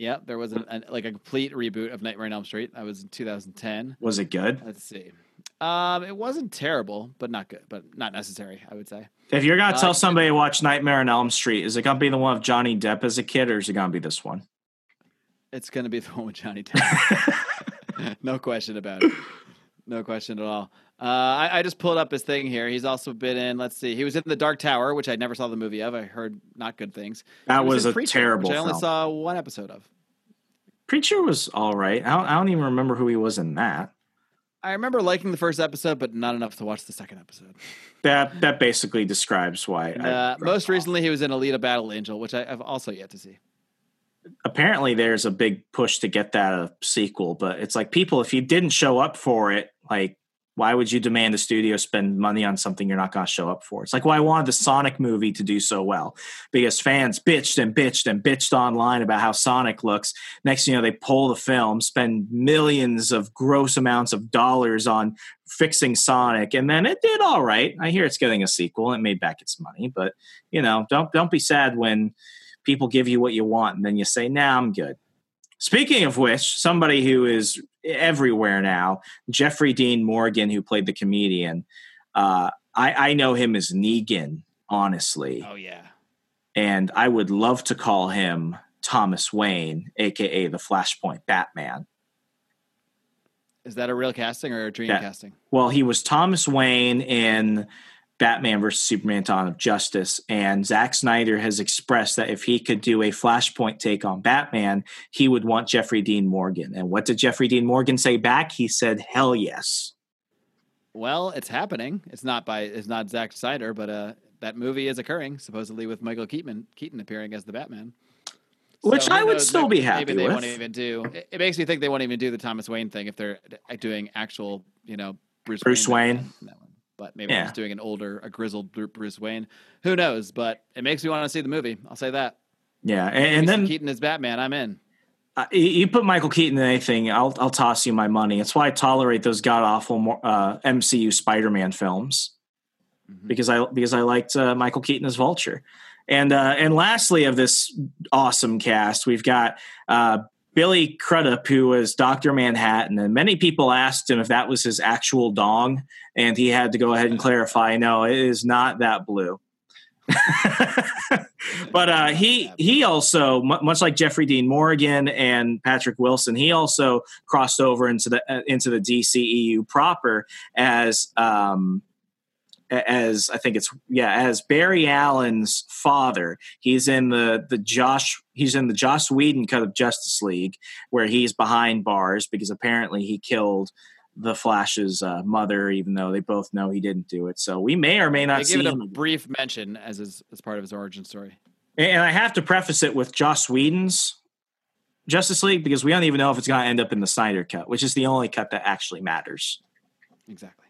Yeah, there was a, a, like a complete reboot of Nightmare on Elm Street. That was in 2010. Was it good? Let's see. Um, it wasn't terrible, but not good, but not necessary. I would say. If you're gonna uh, tell somebody to watch Nightmare on Elm Street, is it gonna be the one of Johnny Depp as a kid, or is it gonna be this one? It's gonna be the one with Johnny Depp. no question about it. No question at all. Uh, I, I, just pulled up his thing here. He's also been in. Let's see. He was in the Dark Tower, which I never saw the movie of. I heard not good things. That was, was, a Preacher, terrible. I only film. saw one episode of. Preacher was all right. I don't, I don't even remember who he was in that. I remember liking the first episode, but not enough to watch the second episode. That that basically describes why. Uh, most recently, he was in Alita: Battle Angel, which I, have also yet to see. Apparently, there's a big push to get that a sequel, but it's like people, if you didn't show up for it, like why would you demand the studio spend money on something you're not going to show up for? It's like well, I wanted the Sonic movie to do so well because fans bitched and bitched and bitched online about how Sonic looks. Next, you know, they pull the film, spend millions of gross amounts of dollars on fixing Sonic, and then it did all right. I hear it's getting a sequel. It made back its money, but you know, don't don't be sad when people give you what you want and then you say, "Nah, I'm good." Speaking of which, somebody who is everywhere now, Jeffrey Dean Morgan, who played the comedian, uh, I, I know him as Negan, honestly. Oh, yeah. And I would love to call him Thomas Wayne, aka the Flashpoint Batman. Is that a real casting or a dream that, casting? Well, he was Thomas Wayne in Batman versus Superman Dawn of Justice. And Zack Snyder has expressed that if he could do a Flashpoint take on Batman, he would want Jeffrey Dean Morgan. And what did Jeffrey Dean Morgan say back? He said, hell yes. Well, it's happening. It's not by it's not Zack Snyder, but uh, that movie is occurring, supposedly with Michael Keaton Keaton appearing as the Batman. Which I would still maybe, be happy maybe they with. won't even do. It, it, makes me think they won't even do the Thomas Wayne thing if they're doing actual, you know, Bruce, Bruce Wayne. Wayne but maybe yeah. he's doing an older, a grizzled Bruce Wayne. Who knows? But it makes me want to see the movie. I'll say that. Yeah, and, and then Keaton is Batman. I'm in. Uh, you put Michael Keaton in anything, I'll I'll toss you my money. It's why I tolerate those god awful uh, MCU Spider Man films mm-hmm. because I because I liked uh, Michael Keaton as Vulture. And uh, and lastly of this awesome cast, we've got uh, Billy Crudup, who was Dr. Manhattan, and many people asked him if that was his actual dong, and he had to go ahead and clarify, no, it is not that blue. but uh, he he also much like Jeffrey Dean Morgan and Patrick Wilson, he also crossed over into the uh, into the DCEU proper as um, as I think it's yeah as Barry Allen's father. He's in the the Josh he's in the Josh Whedon cut of Justice League where he's behind bars because apparently he killed the Flash's uh, mother, even though they both know he didn't do it. So we may or may not they see a brief mention as his, as part of his origin story. And I have to preface it with Josh Whedon's Justice League because we don't even know if it's going to end up in the Snyder cut, which is the only cut that actually matters. Exactly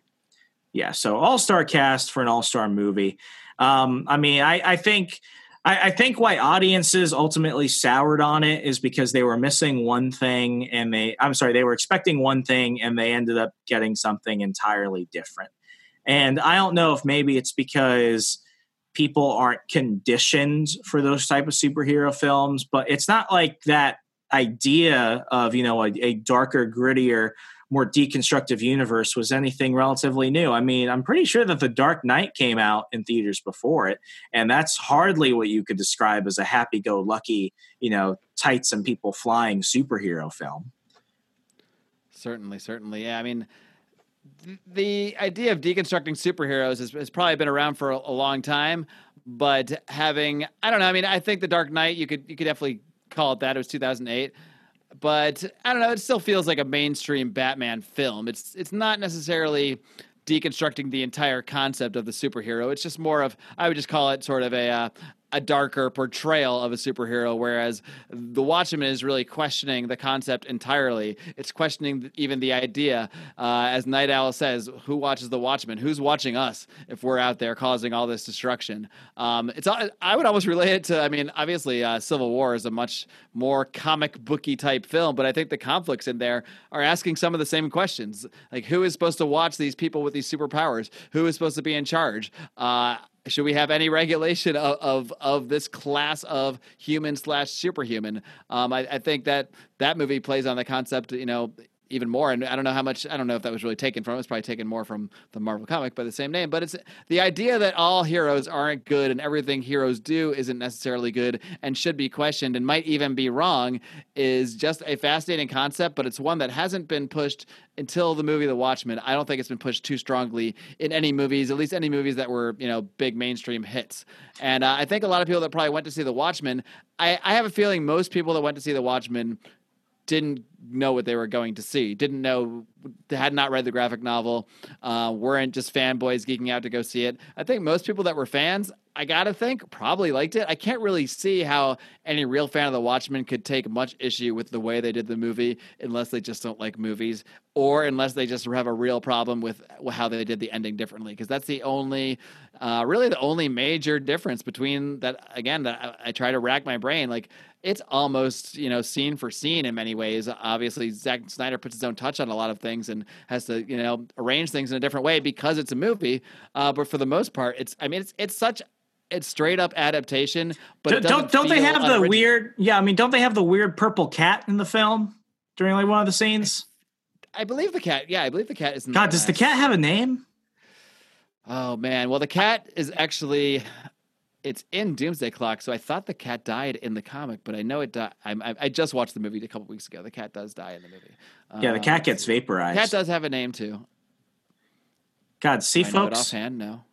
yeah, so all star cast for an all star movie. Um, I mean, I, I think. I, I, think why audiences ultimately soured on it is because they were missing one thing and they I'm sorry, they were expecting one thing and they ended up getting something entirely different. And I don't know if maybe it's because people aren't conditioned for those type of superhero films, but it's not like that idea of, you know, a, a darker, grittier more deconstructive universe was anything relatively new. I mean, I'm pretty sure that The Dark Knight came out in theaters before it, and that's hardly what you could describe as a happy go lucky, you know, tights and people flying superhero film. Certainly, certainly. Yeah, I mean, the idea of deconstructing superheroes has, has probably been around for a, a, long time, but having I don't know. I mean, I think the Dark Knight you could you could definitely call it that. It was 2008, but I don't know. It still feels like a mainstream Batman film. It's it's not necessarily deconstructing the entire concept of the superhero. It's just more of I would just call it sort of a uh, a darker portrayal of a superhero, whereas The Watchmen is really questioning the concept entirely. It's questioning even the idea. Uh, as Night Owl says, who watches The Watchmen? Who's watching us if we're out there causing all this destruction? Um, it's I would almost relate it to, I mean, obviously, uh, Civil War is a much more comic booky type film, but I think the conflicts in there are asking some of the same questions. Like, who is supposed to watch these people with these superpowers? Who is supposed to be in charge? Uh, should we have any regulation of of, of this class of human slash superhuman? Um, I, I think that that movie plays on the concept. You know, even more. And I don't know how much, I don't know if that was really taken from, it's probably taken more from the Marvel comic by the same name. But it's the idea that all heroes aren't good and everything heroes do isn't necessarily good and should be questioned and might even be wrong is just a fascinating concept, but it's one that hasn't been pushed until the movie The Watchmen. I don't think it's been pushed too strongly in any movies, at least any movies that were, you know, big mainstream hits. And uh, I think a lot of people that probably went to see The Watchmen, I, I have a feeling most people that went to see The Watchmen didn't know what they were going to see, didn't know, had not read the graphic novel, uh, weren't just fanboys geeking out to go see it. I think most people that were fans, I gotta think, probably liked it. I can't really see how any real fan of The Watchmen could take much issue with the way they did the movie unless they just don't like movies or unless they just have a real problem with how they did the ending differently. Because that's the only, uh, really the only major difference between that. Again, that I, I try to rack my brain. Like, it's almost you know scene for scene in many ways. Obviously, Zack Snyder puts his own touch on a lot of things and has to you know arrange things in a different way because it's a movie. Uh, but for the most part, it's I mean it's it's such it's straight up adaptation. But don't don't they have the weird? Yeah, I mean, don't they have the weird purple cat in the film during like one of the scenes? I believe the cat. Yeah, I believe the cat is. God, does the cat have a name? Oh man, well the cat is actually it's in Doomsday Clock, so I thought the cat died in the comic, but I know it died. I, I just watched the movie a couple weeks ago. The cat does die in the movie. Yeah, the cat uh, gets vaporized. The cat does have a name too. God, see, I folks. offhand, no.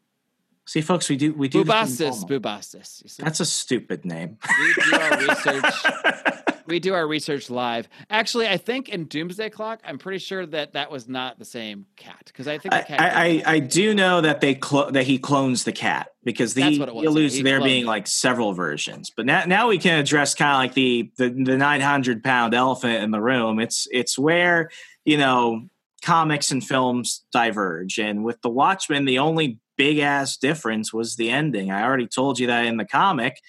See, folks, we do we do. Bubastis, Bubastis. That's a stupid name. We do our research. we do our research live. Actually, I think in Doomsday Clock, I'm pretty sure that that was not the same cat because I think I, I, I, do know that they clo- that he clones the cat because the he alludes there being it. like several versions. But now now we can address kind of like the the, the 900 pound elephant in the room. It's it's where you know comics and films diverge, and with the Watchmen, the only big ass difference was the ending. I already told you that in the comic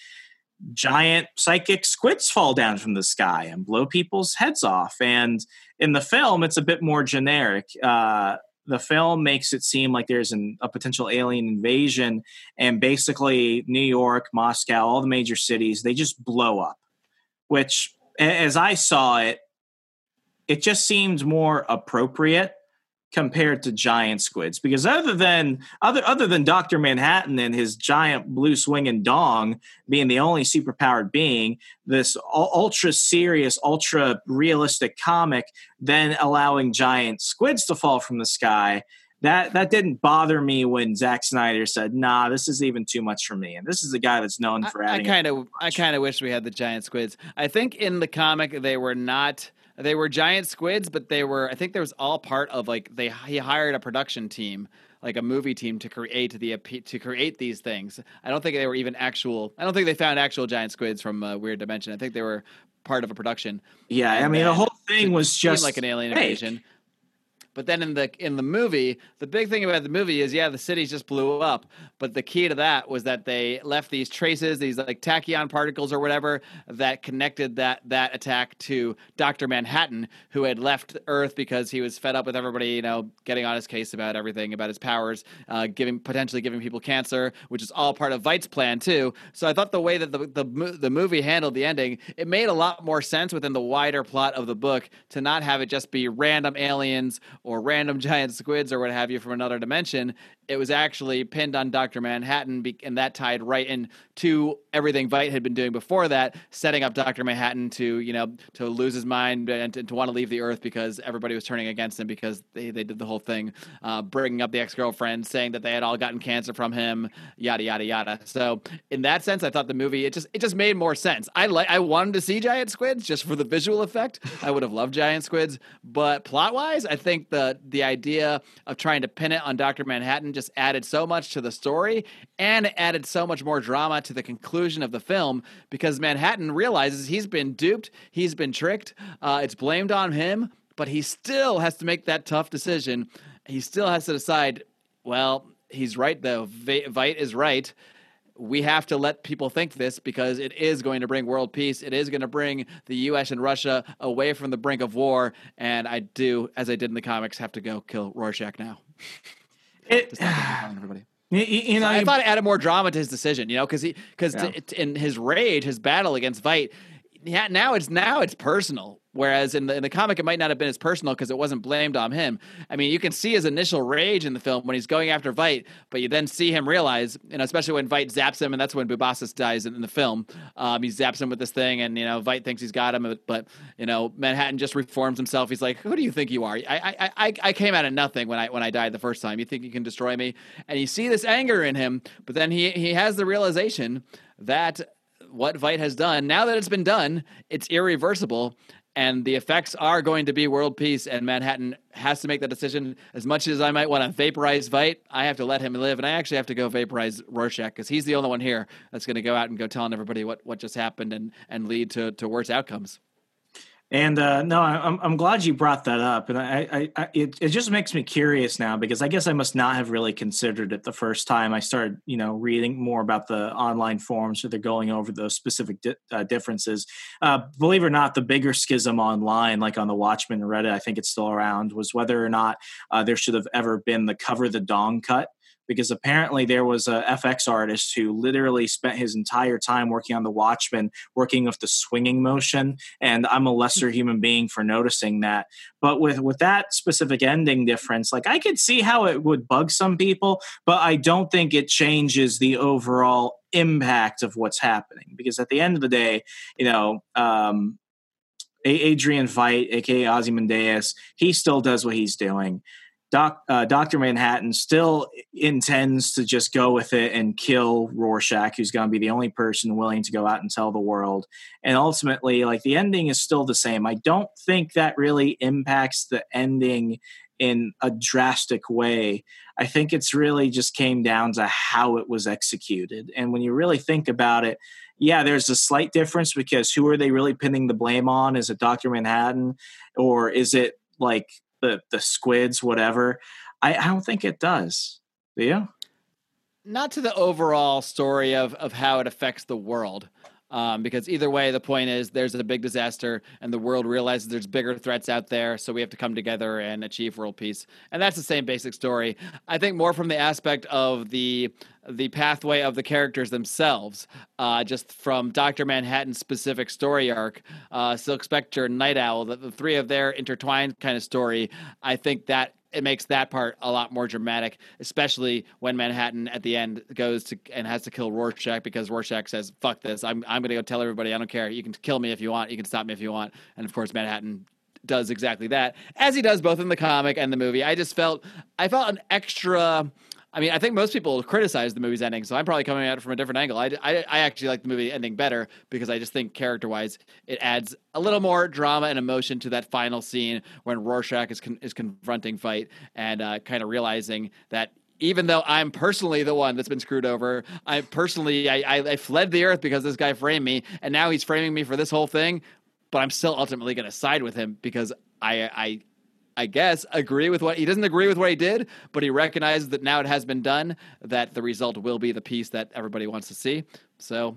giant psychic squids fall down from the sky and blow people's heads off. And in the film, it's a bit more generic. Uh, the film makes it seem like there's an, a potential alien invasion, and basically, New York, Moscow, all the major cities, they just blow up. Which, as I saw it, it just seemed more appropriate compared to giant squids because other than other other than Dr. Manhattan and his giant blue swinging dong being the only superpowered being this ultra serious ultra realistic comic then allowing giant squids to fall from the sky that that didn't bother me when Zack Snyder said, "Nah, this is even too much for me." And this is a guy that's known for adding. I kind of, I kind of wish we had the giant squids. I think in the comic they were not they were giant squids, but they were. I think there was all part of like they he hired a production team, like a movie team, to create the to create these things. I don't think they were even actual. I don't think they found actual giant squids from uh, Weird Dimension. I think they were part of a production. Yeah, I mean the whole thing was just like an alien invasion. But then in the in the movie, the big thing about the movie is yeah, the cities just blew up. But the key to that was that they left these traces, these like tachyon particles or whatever, that connected that that attack to Doctor Manhattan, who had left Earth because he was fed up with everybody, you know, getting on his case about everything, about his powers, uh, giving potentially giving people cancer, which is all part of Veidt's plan too. So I thought the way that the the the movie handled the ending, it made a lot more sense within the wider plot of the book to not have it just be random aliens or random giant squids or what have you from another dimension. It was actually pinned on Dr. Manhattan, and that tied right into everything Veidt had been doing before that, setting up Dr. Manhattan to, you know, to lose his mind and to, to want to leave the Earth because everybody was turning against him because they, they did the whole thing, uh, bringing up the ex girlfriend, saying that they had all gotten cancer from him, yada yada yada. So in that sense, I thought the movie it just it just made more sense. I like I wanted to see giant squids just for the visual effect. I would have loved giant squids, but plot wise, I think the the idea of trying to pin it on Doctor Manhattan just added so much to the story and added so much more drama to the conclusion of the film because Manhattan realizes he's been duped, he's been tricked, uh, it's blamed on him, but he still has to make that tough decision. He still has to decide. Well, he's right though. Veidt is right we have to let people think this because it is going to bring world peace. It is going to bring the U.S. and Russia away from the brink of war. And I do, as I did in the comics, have to go kill Rorschach now. It, everybody. You, you know, so I thought it added more drama to his decision. You know, because he because yeah. in his rage, his battle against Veidt, yeah, now it's now it's personal. Whereas in the in the comic, it might not have been as personal because it wasn't blamed on him. I mean, you can see his initial rage in the film when he's going after Veidt, but you then see him realize, you know, especially when Veidt zaps him, and that's when Bubastis dies in, in the film. Um, he zaps him with this thing, and you know, Veidt thinks he's got him, but you know, Manhattan just reforms himself. He's like, "Who do you think you are? I I I, I came out of nothing when I when I died the first time. You think you can destroy me?" And you see this anger in him, but then he he has the realization that what Veidt has done, now that it's been done, it's irreversible and the effects are going to be world peace and manhattan has to make that decision. As much as i might want to vaporize veidt i have to let him live and i actually have to go vaporize rorschach because he's the only one here that's going to go out and go telling everybody what, what just happened and, and lead to, to worse outcomes and uh, no, I'm I'm glad you brought that up, and I, I, I, it it just makes me curious now because I guess I must not have really considered it the first time I started, you know, reading more about the online forums where they're going over those specific di- uh, differences. Uh, believe it or not, the bigger schism online, like on the Watchmen Reddit, I think it's still around, was whether or not uh, there should have ever been the cover the dong cut because apparently there was a FX artist who literally spent his entire time working on the Watchmen, working with the swinging motion. And I'm a lesser human being for noticing that. But with with that specific ending difference, like I could see how it would bug some people, but I don't think it changes the overall impact of what's happening because at the end of the day, you know. Um, Adrian Veidt, aka Ozymandias, he still does what he's doing. Doc, uh, Dr. Manhattan still intends to just go with it and kill Rorschach, who's going to be the only person willing to go out and tell the world. And ultimately, like the ending is still the same. I don't think that really impacts the ending in a drastic way. I think it's really just came down to how it was executed. And when you really think about it, yeah, there's a slight difference because who are they really pinning the blame on? Is it Dr. Manhattan or is it like the the squids, whatever. I, I don't think it does. Do you? Not to the overall story of of how it affects the world. Um, because either way, the point is there's a big disaster, and the world realizes there's bigger threats out there, so we have to come together and achieve world peace. And that's the same basic story. I think more from the aspect of the the pathway of the characters themselves, uh, just from Doctor Manhattan's specific story arc, uh, Silk Spectre, Night Owl, the, the three of their intertwined kind of story. I think that it makes that part a lot more dramatic, especially when Manhattan at the end goes to and has to kill Rorschach because Rorschach says, "Fuck this! I'm I'm going to go tell everybody. I don't care. You can kill me if you want. You can stop me if you want." And of course, Manhattan does exactly that, as he does both in the comic and the movie. I just felt I felt an extra I mean, I think most people criticize the movie's ending, so I'm probably coming at it from a different angle. I, I, I actually like the movie ending better because I just think character wise, it adds a little more drama and emotion to that final scene when Rorschach is con- is confronting Veidt and uh, kind of realizing that even though I'm personally the one that's been screwed over, I personally I, I, I fled the earth because this guy framed me, and now he's framing me for this whole thing. But I'm still ultimately going to side with him because I I I guess, agree with what he doesn't agree with what he did, but he recognizes that now it has been done, that the result will be the peace that everybody wants to see. So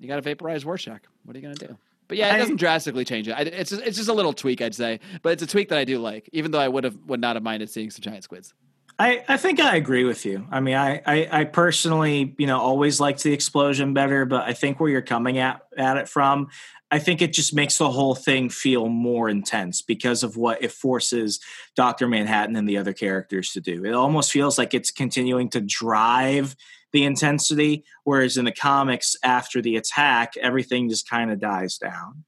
you got to vaporize Rorschach. What are you going to do? But yeah, it doesn't drastically change it. it's just, it's just a little tweak, I'd say, but it's a tweak that I do like, even though I would have would not have minded seeing some giant squids. I, I think I agree with you. I mean, I, I, I personally, you know, always liked the explosion better, but I think where you're coming at, at it from, I think it just makes the whole thing feel more intense because of what it forces Dr. Manhattan and the other characters to do. It almost feels like it's continuing to drive the intensity, whereas in the comics, after the attack, everything just kind of dies down.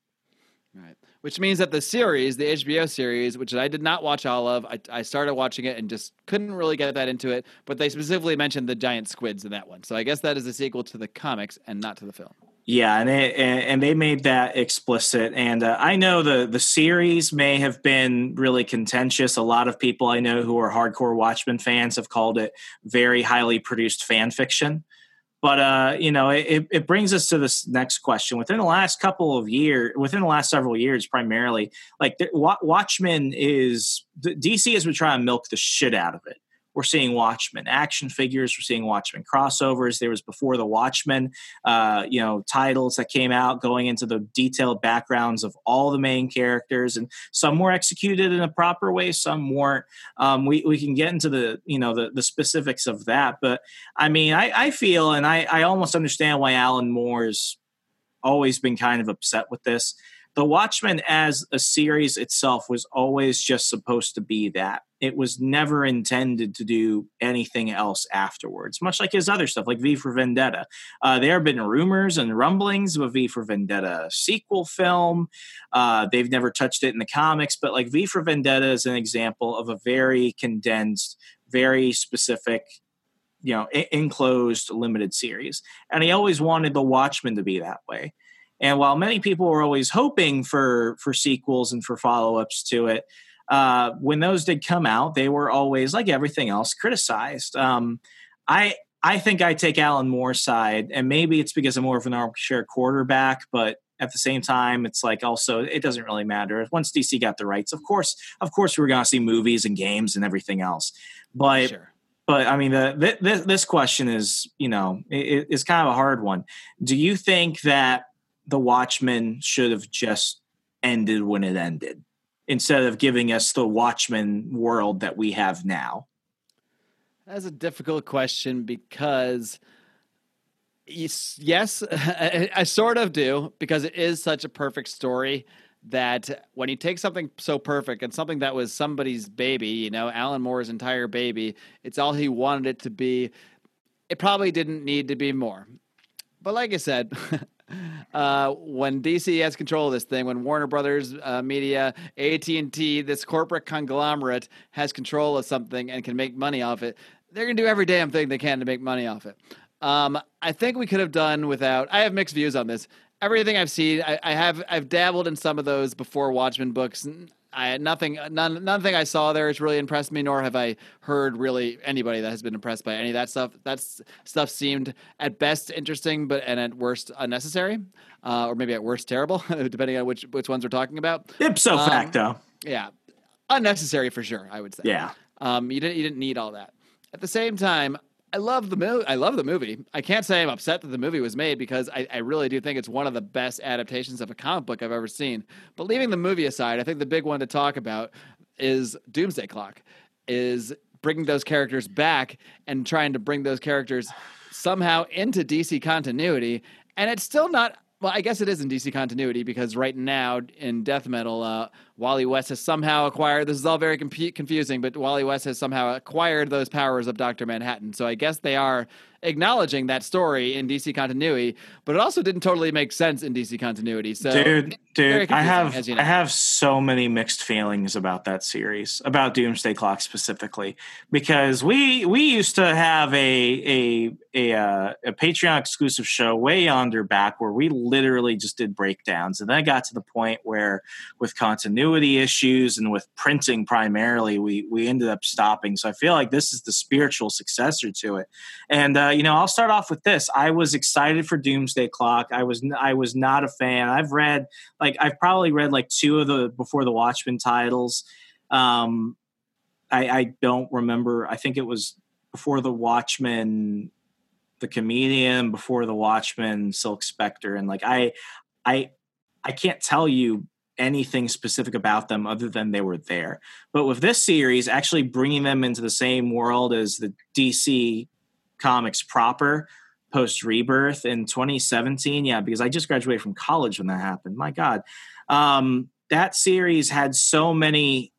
Right. Which means that the series, the HBO series, which I did not watch all of, I, I started watching it and just couldn't really get that into it. But they specifically mentioned the giant squids in that one, so I guess that is a sequel to the comics and not to the film. Yeah, and they, and they made that explicit. And uh, I know the the series may have been really contentious. A lot of people I know who are hardcore Watchmen fans have called it very highly produced fan fiction. But uh, you know, it, it brings us to this next question. Within the last couple of years, within the last several years, primarily, like Watchmen is DC has been trying to milk the shit out of it we're seeing Watchmen action figures. We're seeing Watchmen crossovers. There was before the Watchmen, uh, you know, titles that came out going into the detailed backgrounds of all the main characters, and some were executed in a proper way, some weren't. Um, we we can get into the you know the the specifics of that, but I mean, I, I feel and I I almost understand why Alan Moore's always been kind of upset with this the Watchmen as a series itself was always just supposed to be that. It was never intended to do anything else afterwards, much like his other stuff, like V for Vendetta. Uh, there have been rumors and rumblings of a V for Vendetta sequel film. Uh, they've never touched it in the comics, but like V for Vendetta is an example of a very condensed, very specific you know enclosed limited series and he always wanted the watchmen to be that way and while many people were always hoping for for sequels and for follow ups to it, uh, when those did come out, they were always like everything else criticized. Um, I I think I take Alan Moore's side, and maybe it's because I'm more of an armchair quarterback, but at the same time, it's like also it doesn't really matter. Once DC got the rights, of course, of course, we going to see movies and games and everything else. But sure. but I mean, the, this, this question is you know it, it's kind of a hard one. Do you think that the Watchmen should have just ended when it ended instead of giving us the Watchmen world that we have now? That's a difficult question because yes, I, sort of do because it is such a perfect story that when you take something so perfect and something that was somebody's baby, you know, Alan Moore's entire baby, it's all he wanted it to be. It probably didn't need to be more. But like I said, uh, when DC has control of this thing, when Warner Brothers uh, Media, AT and T, this corporate conglomerate has control of something and can make money off it, they're gonna do every damn thing they can to make money off it. Um, I think we could have done without. I have mixed views on this. Everything I've seen, I, I have I've dabbled in some of those before Watchmen books. I nothing none nothing I saw there has really impressed me, nor have I heard really anybody that has been impressed by any of that stuff. That stuff seemed at best interesting, but and at worst unnecessary, uh, or maybe at worst terrible, depending on which which ones we're talking about. Ipso um, facto, yeah, unnecessary for sure. I would say, yeah. Um, you didn't you didn't need all that. At the same time, I love the movie. I love the movie. I can't say I'm upset that the movie was made because I, I, really do think it's one of the best adaptations of a comic book I've ever seen. But leaving the movie aside, I think the big one to talk about is Doomsday Clock. Is bringing those characters back and trying to bring those characters somehow into DC continuity. And it's still not well, I guess it is in DC continuity because right now in death metal, uh, Wally West has somehow acquired. This is all very confusing, but Wally West has somehow acquired those powers of Doctor Manhattan. So I guess they are acknowledging that story in DC continuity, but it also didn't totally make sense in DC continuity. So, dude, dude, I have you know. I have so many mixed feelings about that series, about Doomsday Clock specifically, because we we used to have a a a, uh, a Patreon exclusive show way yonder back where we literally just did breakdowns, and then I got to the point where with continuity issues and with printing primarily, we we ended up stopping. So I feel like this is the spiritual successor to it, and. Uh, you know, I'll start off with this. I was excited for Doomsday Clock. I was I was not a fan. I've read like I've probably read like two of the before the Watchmen titles. Um, I, I don't remember. I think it was before the Watchmen, the comedian, before the Watchmen, Silk Spectre, and like I, I, I can't tell you anything specific about them other than they were there. But with this series, actually bringing them into the same world as the DC comics proper post rebirth in 2017. Yeah, because I just graduated from college when that happened. My God. Um, that series had so many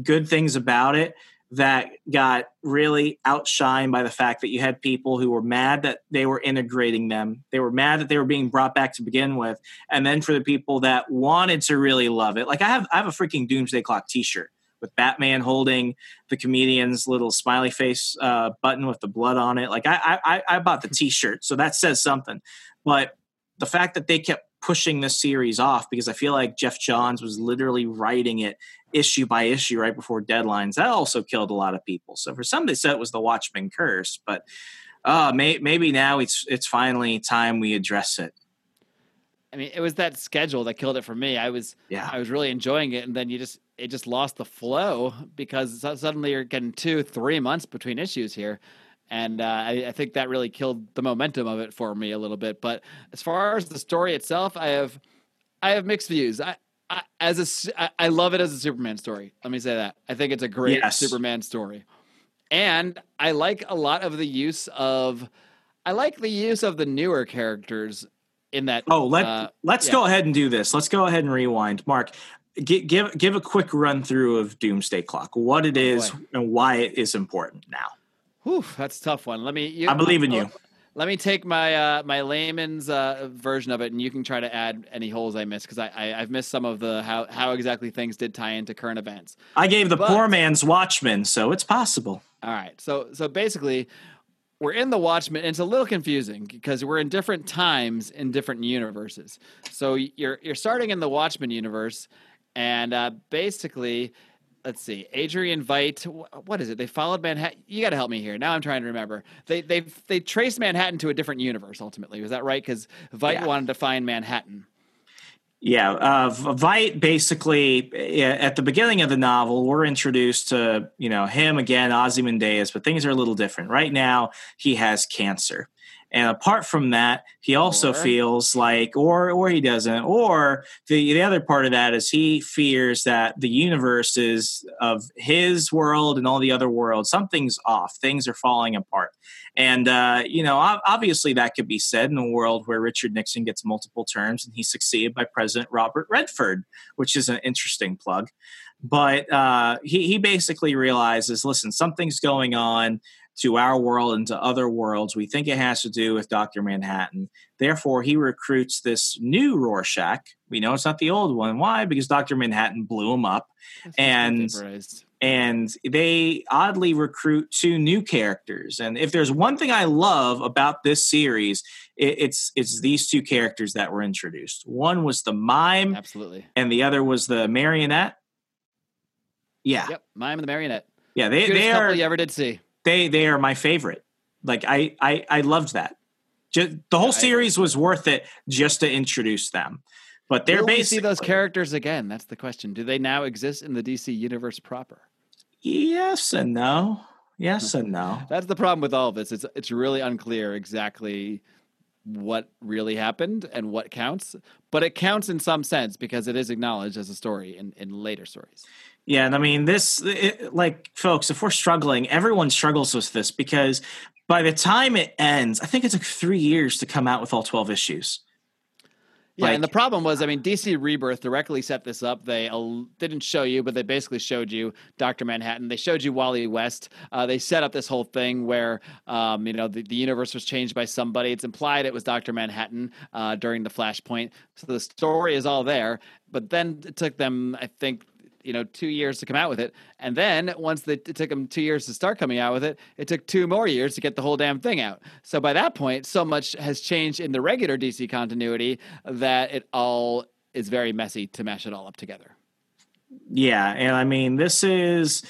good things about it that got really outshined by the fact that you had people who were mad that they were integrating them. They were mad that they were being brought back to begin with. And then for the people that wanted to really love it, like I have I have a freaking Doomsday Clock t-shirt with Batman holding the comedian's little smiley face uh, button with the blood on it. Like I, I I bought the t-shirt, so that says something. But the fact that they kept pushing this series off because I feel like Geoff Johns was literally writing it issue by issue right before deadlines. That also killed a lot of people. So for some, they said it was the Watchmen curse, but uh, may, maybe now it's it's finally time we address it. I mean, it was that schedule that killed it for me. I was yeah, I was really enjoying it, and then you just it just lost the flow because suddenly you're getting two, three months between issues here and uh, I, I, think that really killed the momentum of it for me a little bit. But as far as the story itself, I have I have mixed views. I, I as a I love it as a Superman story. Let me say that I think it's a great yes. Superman story, and I like a lot of the use of I like the use of the newer characters in that. Oh, let uh, let's yeah. go ahead and do this. Let's go ahead and rewind, Mark. Give, give give a quick run through of Doomsday Clock, what it oh, oh and why it is important now. Whew, that's a tough one. Let me. You, I believe in you. Let me take my uh, my layman's uh, version of it, and you can try to add any holes I missed because I, I have missed some of the how how exactly things did tie into current events. I gave the but, poor man's Watchmen, so it's possible. All right, so so basically, we're in the Watchmen. And it's a little confusing because we're in different times in different universes. So you're you're starting in the Watchmen universe, and uh, basically let's see, Adrian Veidt. What is it? They followed Manhattan. You got to help me here. Now I'm trying to remember. They they they traced Manhattan to a different universe. Ultimately, was that right? Because Veidt yeah. wanted to find Manhattan. Yeah, uh, Veidt basically at the beginning of the novel, we're introduced to you know him again, Ozymandias, but things are a little different. Right now, he has cancer, and apart from that, he also or. feels like, or or he doesn't, or the the other part of that is he fears that the universe is of his world and all the other worlds. Something's off. Things are falling apart. And uh, you know, obviously that could be said in a world where Richard Nixon gets multiple terms and he's succeeded by President Robert Redford, which is an interesting plug. But uh, he he basically realizes, listen, something's going on to our world and to other worlds. We think it has to do with Dr. Manhattan. Therefore, he recruits this new Rorschach. We know it's not the old one. Why? Because Dr. Manhattan blew him up. and and they oddly recruit two new characters. And if there's one thing I love about this series, it, it's it's these two characters that were introduced. One was the mime, absolutely, and the other was the marionette. Yeah, yep, mime and the marionette. Yeah, they they are. You ever did see? They they are my favorite. Like I I I loved that. Just, the whole series was worth it just to introduce them. But they're Will basically see those characters again. That's the question. Do they now exist in the DC universe proper? Yes and no. Yes and no. That's the problem with all of this. It's it's really unclear exactly what really happened and what counts, but it counts in some sense because it is acknowledged as a story in, in later stories. Yeah, and I mean this it, like folks, if we're struggling, everyone struggles with this because by the time it ends, I think it took 3 years to come out with all 12 issues. Yeah, like, and the problem was, I mean, DC Rebirth directly set this up. They uh, didn't show you, but they basically showed you Doctor Manhattan. They showed you Wally West. Uh, they set up this whole thing where, um, you know, the, the universe was changed by somebody. It's implied it was Doctor Manhattan uh, during the Flashpoint. So the story is all there. But then it took them, I think, you know two years to come out with it. And then once the, it took them two years to start coming out with it it took two more years to get the whole damn thing out. So by that point so much has changed in the regular dc continuity that it all is very messy to mash it all up together. Yeah and i mean this is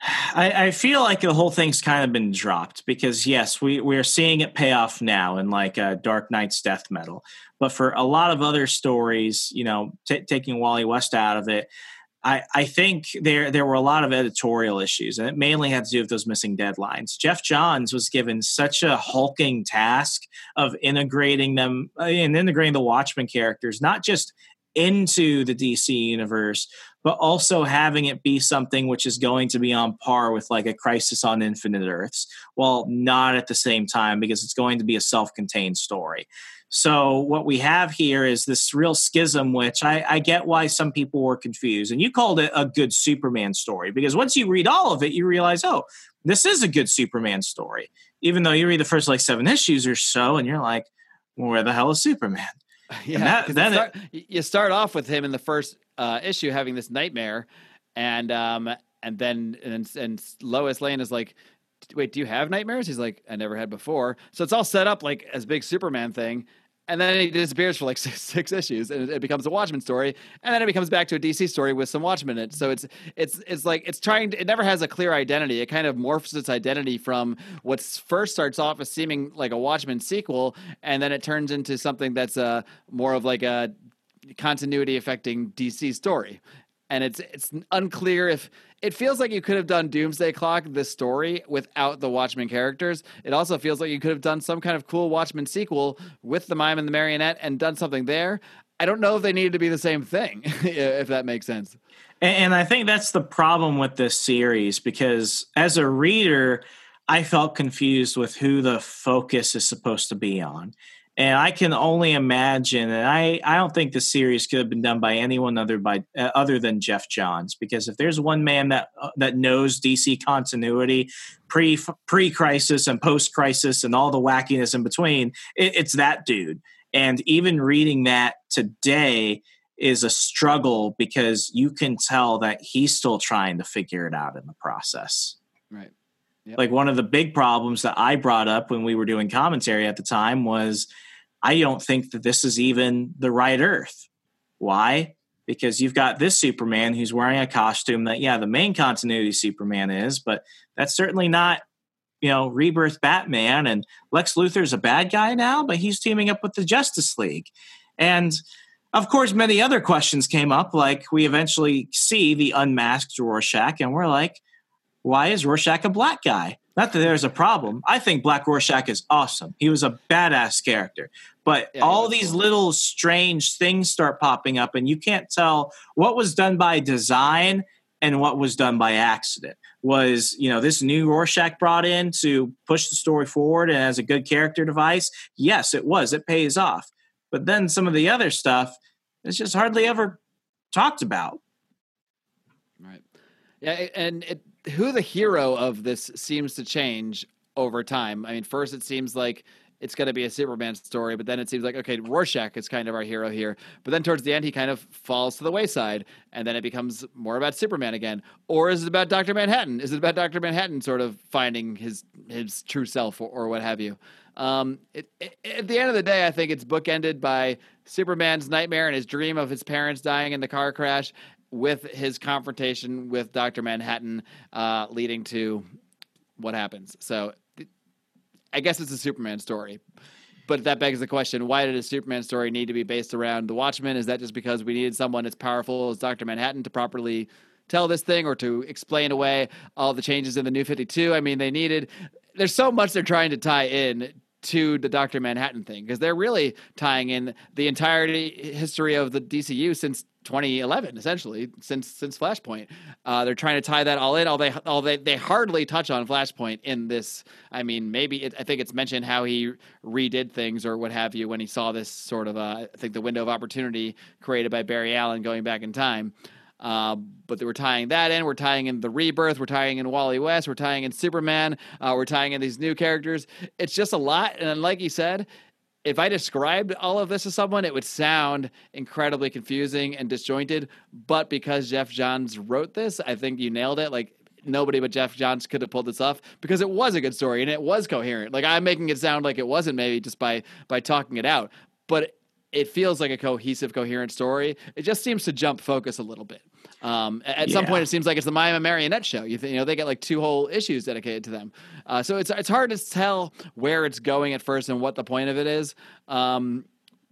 I, I, feel like the whole thing's kind of been dropped because yes, we we're seeing it pay off now in like uh, Dark Nights Death Metal, but for a lot of other stories, you know, t- taking Wally West out of it, I, I think there there were a lot of editorial issues, and it mainly had to do with those missing deadlines. Geoff Johns was given such a hulking task of integrating them uh, and integrating the Watchmen characters, not just into the DC universe, but also having it be something which is going to be on par with like a Crisis on Infinite Earths, while not at the same time because it's going to be a self contained story. So what we have here is this real schism, which I, I, get why some people were confused. And you called it a good Superman story because once you read all of it, you realize, oh, this is a good Superman story. Even though you read the first like seven issues or so, and you're like, well, where the hell is Superman? Yeah, that, then start, it, you start off with him in the first uh, issue having this nightmare, and um, and then and, and Lois Lane is like, wait, do you have nightmares? He's like, I never had before. So it's all set up like as big Superman thing. And then he disappears for like six, six issues, and it, becomes a Watchmen story, and then it becomes back to a DC story with some Watchmen in it. So it's it's it's like it's trying. To, it never has a clear identity. It kind of morphs its identity from what first starts off as seeming like a Watchmen sequel, and then it turns into something that's uh, more of like a continuity affecting DC story and it's it's unclear if it feels like you could have done Doomsday Clock this story without the Watchmen characters. It also feels like you could have done some kind of cool Watchmen sequel with the mime and the marionette and done something there. I don't know if they needed to be the same thing, if that makes sense. And I think that's the problem with this series because as a reader, I felt confused with who the focus is supposed to be on. And I can only imagine, and I, I don't think the series could have been done by anyone other by uh, other than Geoff Johns, because if there's one man that uh, that knows DC continuity, pre pre crisis and post crisis and all the wackiness in between, it, it's that dude. And even reading that today is a struggle because you can tell that he's still trying to figure it out in the process. Right. Yep. Like one of the big problems that I brought up when we were doing commentary at the time was I don't think that this is even the right Earth. Why? Because you've got this Superman who's wearing a costume that, yeah, the main continuity Superman is, but that's certainly not, you know, rebirth Batman. And Lex Luthor's a bad guy now, but he's teaming up with the Justice League. And of course, many other questions came up, like we eventually see the unmasked Rorschach, and we're like, why is Rorschach a black guy? Not that there's a problem. I think Black Rorschach is awesome. He was a badass character. But yeah, all these cool. little strange things start popping up, and you can't tell what was done by design and what was done by accident. Was, you know, this new Rorschach brought in to push the story forward and as a good character device? Yes, it was. It pays off. But then some of the other stuff is just hardly ever talked about. Right. Yeah, and it, who the hero of this seems to change over time. I mean, first it seems like it's going to be a Superman story, but then it seems like okay, Rorschach is kind of our hero here. But then towards the end, he kind of falls to the wayside, and then it becomes more about Superman again. Or is it about Doctor Manhattan? Is it about Doctor Manhattan sort of finding his his true self or, or what have you? Um, it, it, at the end of the day, I think it's bookended by Superman's nightmare and his dream of his parents dying in the car crash, with his confrontation with Dr. Manhattan uh, leading to what happens. So I guess it's a Superman story. But that begs the question why did a Superman story need to be based around the Watchmen? Is that just because we needed someone as powerful as Dr. Manhattan to properly tell this thing or to explain away all the changes in the new 52? I mean, they needed, there's so much they're trying to tie in to the Dr. Manhattan thing because they're really tying in the entirety history of the DCU since 2011 essentially since since flashpoint uh, they're trying to tie that all in all they all they, they hardly touch on flashpoint in this i mean maybe it, i think it's mentioned how he redid things or what have you when he saw this sort of uh, i think the window of opportunity created by barry allen going back in time uh, but we're tying that in. We're tying in the rebirth. We're tying in Wally West. We're tying in Superman. Uh, we're tying in these new characters. It's just a lot. And like you said, if I described all of this to someone, it would sound incredibly confusing and disjointed. But because Geoff Johns wrote this, I think you nailed it. Like nobody but Geoff Johns could have pulled this off because it was a good story and it was coherent. Like I'm making it sound like it wasn't maybe just by by talking it out, but it feels like a cohesive, coherent story. It just seems to jump focus a little bit. Um, at yeah. some point, it seems like it's the Mime and Marionette show. You, th- you know, they get like two whole issues dedicated to them. Uh, so it's it's hard to tell where it's going at first and what the point of it is. Um,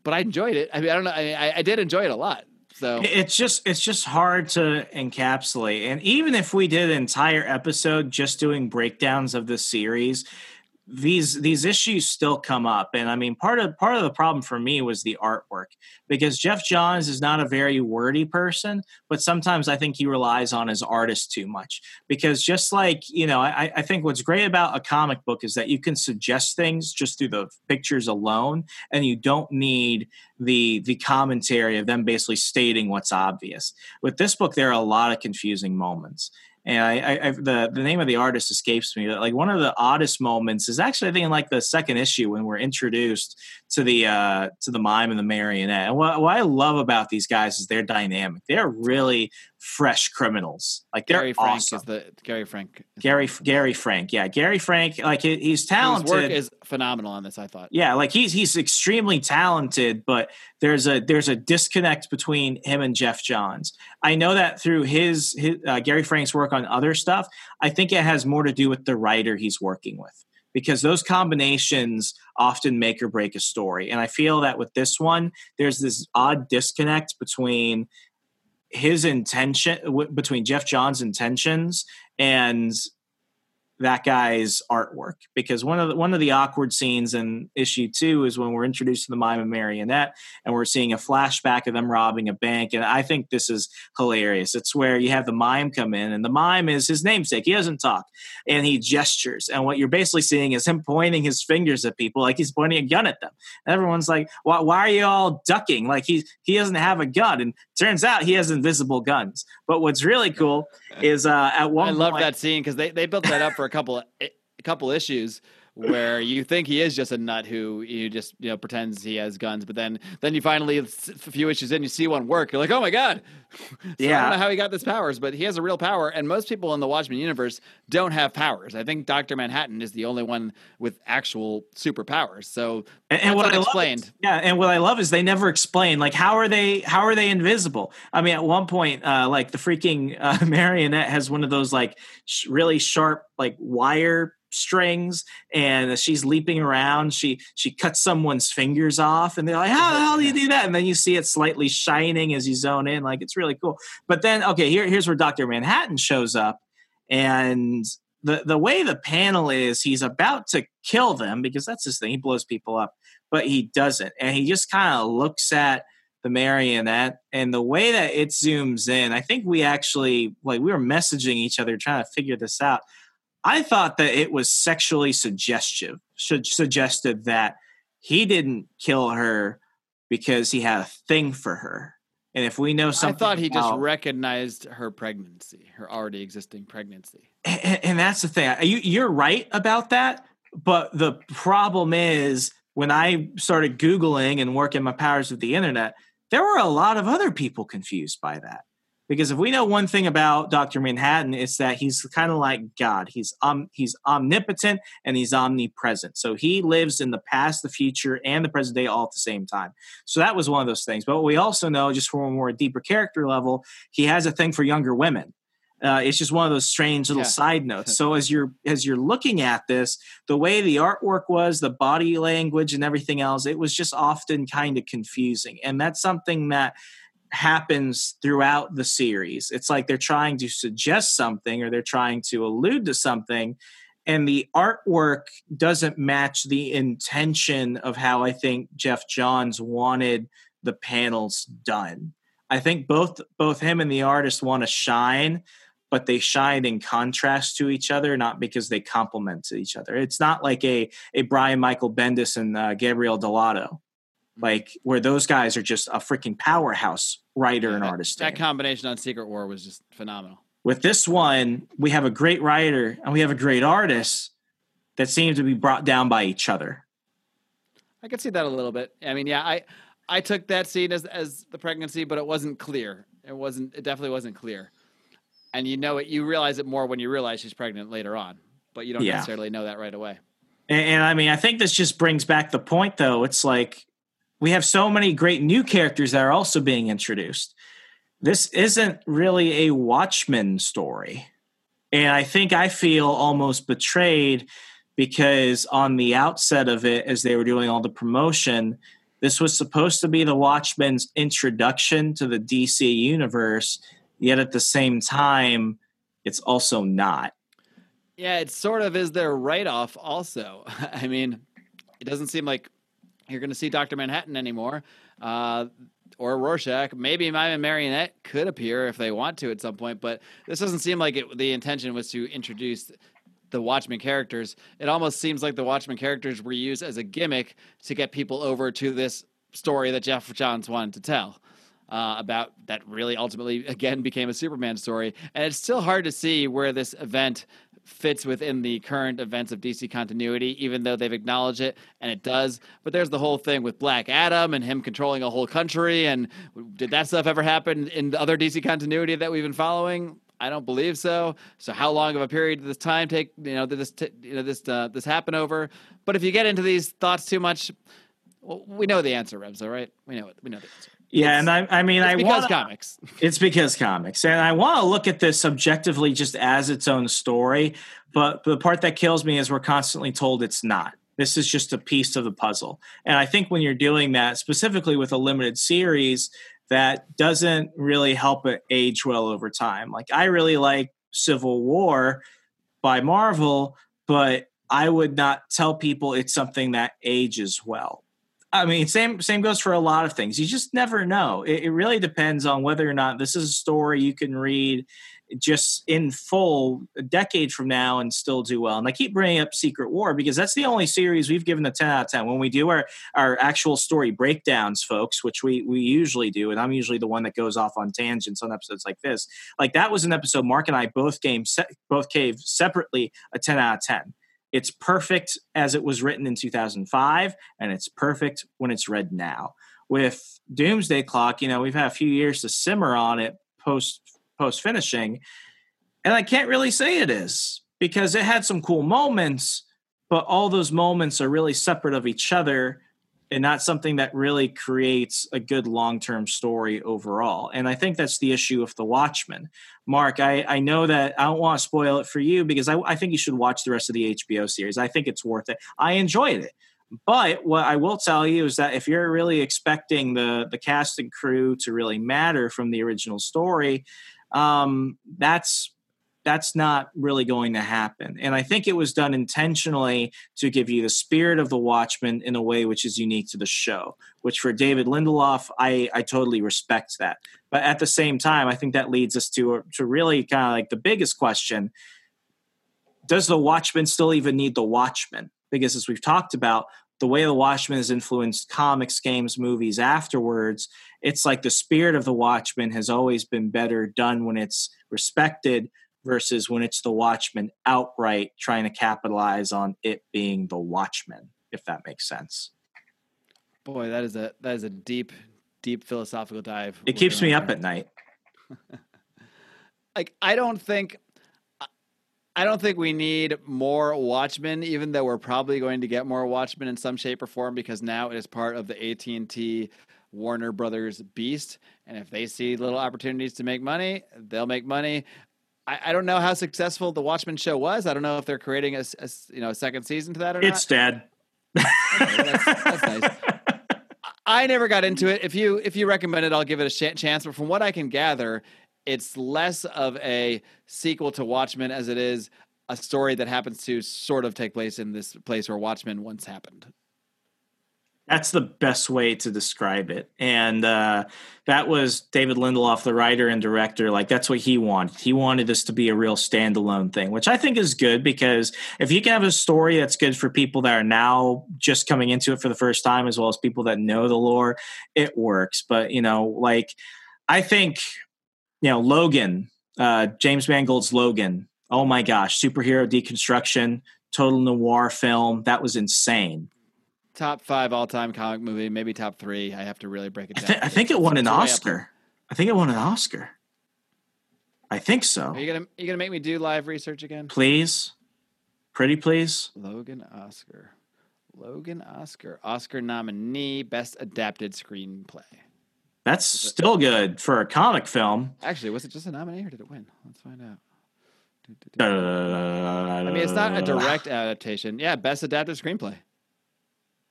but I enjoyed it. I mean, I don't know. I, I did enjoy it a lot. So it's just it's just hard to encapsulate. And even if we did an entire episode just doing breakdowns of the series, these these issues still come up. And i mean part of part of the problem for me was the artwork because geoff johns is not a very wordy person but sometimes i think he relies on his artist too much. Because just like you know i, I think what's great about a comic book is that you can suggest things just through the pictures alone and you don't need the the commentary of them basically stating what's obvious. With this book there are a lot of confusing moments and I, I, I, the the name of the artist escapes me. Like one of the oddest moments is actually I think in like the second issue when we're introduced to the uh, to the mime and the marionette. And what, what I love about these guys is their dynamic. They're really fresh criminals. Like they're Gary Frank awesome. is the Gary Frank. Gary Gary Frank, yeah, Gary Frank. Like he, he's talented. work is phenomenal on this. I thought. Yeah, like he's he's extremely talented, but there's a there's a disconnect between him and Geoff Johns. I know that through his, his uh, Gary Frank's work on other stuff. I think it has more to do with the writer he's working with because those combinations often make or break a story. And I feel that with this one, there's this odd disconnect between his intention w- between Geoff Johns' intentions and that guy's artwork because one of the, one of the awkward scenes in issue two is when we're introduced to the mime and marionette and we're seeing a flashback of them robbing a bank and I think this is hilarious. It's where you have the mime come in and the mime is his namesake. He doesn't talk and he gestures and what you're basically seeing is him pointing his fingers at people like he's pointing a gun at them. And everyone's like, why, why are you all ducking? Like he he doesn't have a gun and turns out he has invisible guns. But what's really cool is uh, at one I love point, that scene because they, they built that up for a couple a couple issues where you think he is just a nut who you just you know pretends he has guns, but then then you finally a few issues in you see one work. You're like, oh my god, so I Yeah. don't know how he got this powers, but he has a real power. And most people in the Watchmen universe don't have powers. I think Doctor Manhattan is the only one with actual superpowers. So And, and what I love, is, yeah, and what I love is they never explain like how are they how are they invisible? I mean, at one point, uh, like the freaking uh, marionette has one of those like sh- really sharp like wire strings, and she's leaping around. She she cuts someone's fingers off, and they're like, "How the hell do you do that?" And then you see it slightly shining as you zone in, like it's really cool. But then, okay, here here's where Doctor Manhattan shows up, and the the way the panel is, he's about to kill them because that's his thing. He blows people up, but he doesn't, and he just kind of looks at the marionette and the way that it zooms in. I think we actually like we were messaging each other trying to figure this out. I thought that it was sexually suggestive, su- suggested that he didn't kill her because he had a thing for her. And if we know something, I thought he just recognized her pregnancy, her already existing pregnancy. and, and that's the thing. You, you're right about that, but the problem is when I started googling and working my powers of the internet, there were a lot of other people confused by that. Because if we know one thing about Doctor Manhattan, it's that he's kind of like God. He's um he's omnipotent and he's omnipresent. So he lives in the past, the future, and the present day all at the same time. So that was one of those things. But we also know, just from a more deeper character level, he has a thing for younger women. Uh, it's just one of those strange little Yeah. side notes. So as you're as you're looking at this, the way the artwork was, the body language, and everything else, it was just often kind of confusing. And that's something that happens throughout the series. It's like they're trying to suggest something or they're trying to allude to something, and the artwork doesn't match the intention of how I think Geoff Johns wanted the panels done. I think both both him and the artist want to shine, but they shine in contrast to each other, not because they complement each other. It's not like a a Brian Michael Bendis and uh, Gabriele Dell'Otto, like where those guys are just a freaking powerhouse writer and That- artist. That combination on Secret War was just phenomenal. With this one, we have a great writer and we have a great artist that seem to be brought down by each other. I could see that a little bit. I mean, yeah, I I took that scene as as the pregnancy, but it wasn't clear. It wasn't. It definitely wasn't clear. And you know it. You realize it more when you realize she's pregnant later on, but you don't Yeah. necessarily know that right away. And, and I mean, I think this just brings back the point, though. It's like we have so many great new characters that are also being introduced. This isn't really a Watchmen story. And I think I feel almost betrayed because on the outset of it, as they were doing all the promotion, this was supposed to be the Watchmen's introduction to the DC universe, yet at the same time, it's also not. Yeah, it sort of is their write off, also. I mean, it doesn't seem like you're going to see Dr. Manhattan anymore. Uh, or Rorschach. Maybe Mime Marionette could appear if they want to at some point, but this doesn't seem like it, the intention was to introduce the Watchmen characters. It almost seems like the Watchmen characters were used as a gimmick to get people over to this story that Geoff Johns wanted to tell. Uh, about that really ultimately again became a Superman story, and it's still hard to see where this event fits within the current events of DC continuity, even though they've acknowledged it, and it does. But there's the whole thing with Black Adam and him controlling a whole country. And did that stuff ever happen in other DC continuity that we've been following? I don't believe so. So how long of a period did this time take? You know, did this t- you know this uh, this happen over? But if you get into these thoughts too much, well, we know the answer, Remso, right? We know it. We know the answer. Yeah, and I, I mean, It's I because want comics. It's because comics. And I want to look at this objectively just as its own story. But the part that kills me is we're constantly told it's not. This is just a piece of the puzzle. And I think when you're doing that, specifically with a limited series, that doesn't really help it age well over time. Like, I really like Civil War by Marvel, but I would not tell people it's something that ages well. I mean, same same goes for a lot of things. You just never know. It, it really depends on whether or not this is a story you can read just in full a decade from now and still do well. And I keep bringing up Secret War because that's the only series we've given a 10 out of 10. When we do our, our actual story breakdowns, folks, which we, we usually do, and I'm usually the one that goes off on tangents on episodes like this. Like that was an episode Mark and I both game se- both gave separately a 10 out of 10. It's perfect as it was written in 2005, and it's perfect when it's read now. With Doomsday Clock, you know, we've had a few years to simmer on it post post finishing, and I can't really say it is because it had some cool moments, but all those moments are really separate of each other and not something that really creates a good long-term story overall. And I think that's the issue with The Watchmen. Mark, I, I know that I don't want to spoil it for you because I, I think you should watch the rest of the HBO series. I think it's worth it. I enjoyed it. But what I will tell you is that if you're really expecting the the cast and crew to really matter from the original story, um, that's that's not really going to happen. And I think it was done intentionally to give you the spirit of the Watchmen in a way which is unique to the show, which for David Lindelof, I, I totally respect that. But at the same time, I think that leads us to, to really kind of like the biggest question Does the Watchmen still even need the Watchmen? Because as we've talked about, the way the Watchmen has influenced comics, games, movies afterwards, it's like the spirit of the Watchmen has always been better done when it's respected versus when it's the Watchmen outright trying to capitalize on it being the Watchmen, if that makes sense. Boy, that is a that is a deep, deep philosophical dive. It keeps me up at night. like I don't think I don't think we need more Watchmen, even though we're probably going to get more Watchmen in some shape or form because now it is part of the AT and T Warner Brothers beast, and if they see little opportunities to make money, they'll make money. I, I don't know how successful the Watchmen show was. I don't know if they're creating a, a you know a second season to that or It's dead. not. That's, that's nice. I never got into it. If you if you recommend it, I'll give it a sh- chance. But from what I can gather, it's less of a sequel to Watchmen as it is a story that happens to sort of take place in this place where Watchmen once happened. That's the best way to describe it. And uh, that was David Lindelof, the writer and director. Like, that's what he wanted. He wanted this to be a real standalone thing, which I think is good because if you can have a story that's good for people that are now just coming into it for the first time, as well as people that know the lore, it works. But, you know, like, I think, you know, Logan, uh, James Mangold's Logan, oh my gosh, superhero deconstruction, total noir film. That was insane. Top five all time comic movie, maybe top three. I have to really break it I, down. I think it won an It's way up Oscar. I think it won an Oscar. I think so. Are you gonna you gonna make me do live research again? Please, pretty please. Logan Oscar, Logan Oscar, Oscar nominee, best adapted screenplay. That's still good for a comic film. Actually, was it just a nominee or did it win? Let's find out. I mean, it's not a direct adaptation. Yeah, best adapted screenplay.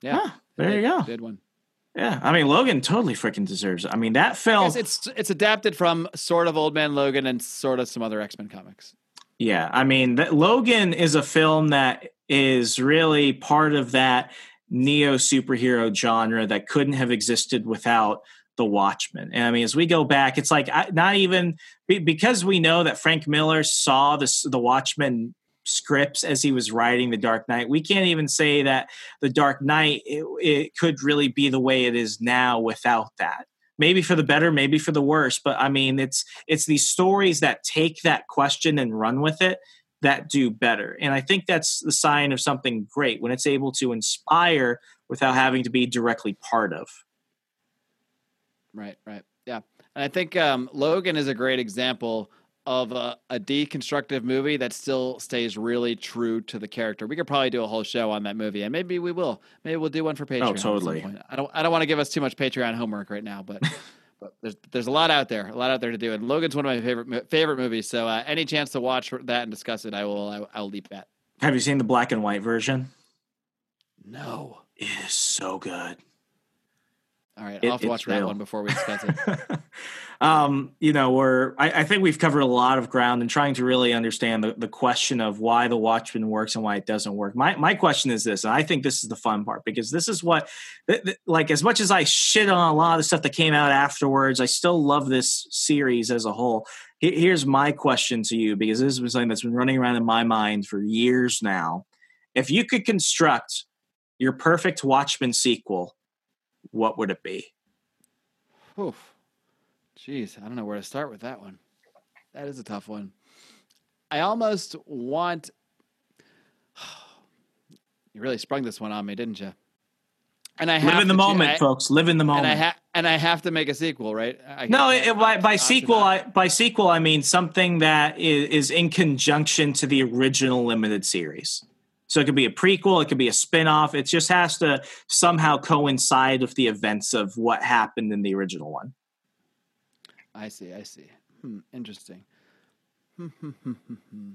Yeah, there you go. Did one. Yeah, I mean Logan totally freaking deserves it. I mean that film. It's it's adapted from sort of Old Man Logan and sort of some other X Men comics. Yeah, I mean, that Logan is a film that is really part of that neo superhero genre that couldn't have existed without the Watchmen. And I mean, as we go back, it's like not even because we know that Frank Miller saw this the Watchmen scripts as he was writing the Dark Knight. We can't even say that the Dark Knight it, it could really be the way it is now without that. Maybe for the better maybe for the worse but i mean it's it's these stories that take that question and run with it that do better. And i think that's the sign of something great when it's able to inspire without having to be directly part of. Right right. Yeah. And i think um, logan is a great example of a, a, deconstructive movie that still stays really true to the character. We could probably do a whole show on that movie, and maybe we will. Maybe we'll do one for Patreon. Oh, totally. I don't. I don't want to give us too much Patreon homework right now, but. but there's there's a lot out there, a lot out there to do, and Logan's one of my favorite favorite movies. So uh, any chance to watch that and discuss it, I will I, I will leap at. Have you seen the black and white version? No, it is so good. All right, I'll have to watch that one before we discuss it. um, you know, we're I, I, think we've covered a lot of ground in trying to really understand the, the question of why the Watchmen works and why it doesn't work. My my question is this, and I think this is the fun part because this is what, th- th- like, as much as I shit on a lot of the stuff that came out afterwards, I still love this series as a whole. Here's my question to you because this is something that's been running around in my mind for years now. If you could construct your perfect Watchmen sequel what would it be? Oof. Jeez, I don't know where to start with that one. That is a tough one. I almost want. You really sprung this one on me, didn't you? And I live in the moment, I, folks. Live in the moment. And I, ha- and I have to make a sequel, right? I no, it, by, by sequel, I, by sequel, I mean something that is, is in conjunction to the original limited series. So it could be a prequel, it could be a spin-off. It just has to somehow coincide with the events of what happened in the original one. I see, I see. Hmm, interesting. Hmm, hmm, hmm,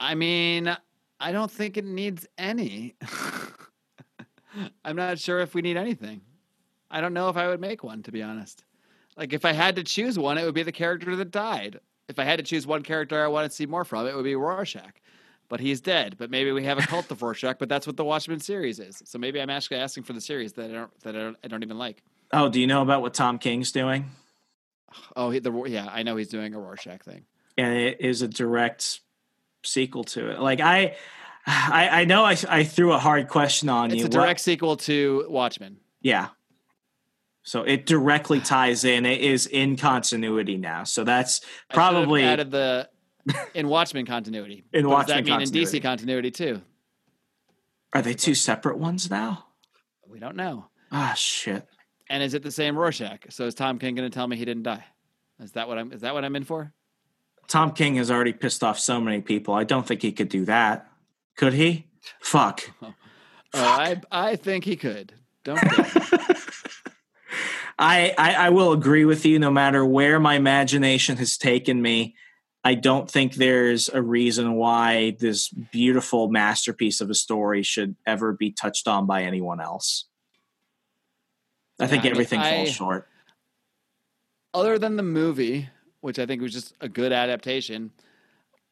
I mean, I don't think it needs any. I'm not sure if we need anything. I don't know if I would make one, to be honest. Like, if I had to choose one, it would be the character that died. If I had to choose one character I want to see more from, it would be Rorschach but he's dead. But maybe we have a cult of Rorschach, but that's what the Watchmen series is. So maybe I'm actually asking for the series that I don't that I don't, I don't even like. Oh, do you know about what Tom King's doing? Oh, he, the yeah, I know he's doing a Rorschach thing, and it is a direct sequel to it. Like I, I, I know I, I threw a hard question on it's you. It's a direct what? sequel to Watchmen. Yeah. So it directly ties in. It is in continuity now. So that's probably added the in Watchmen continuity. In but Watchmen does that mean continuity. in DC continuity too? Are they two separate ones now? We don't know. Ah, shit. And is it the same Rorschach? So is Tom King going to tell me he didn't die? Is that what I'm? Is that what I'm in for? Tom King has already pissed off so many people. I don't think he could do that. Could he? Fuck. oh, I I think he could. Don't. I, I I will agree with you. No matter where my imagination has taken me, I don't think there's a reason why this beautiful masterpiece of a story should ever be touched on by anyone else. I yeah, think I everything mean, falls short. Other than the movie, which I think was just a good adaptation,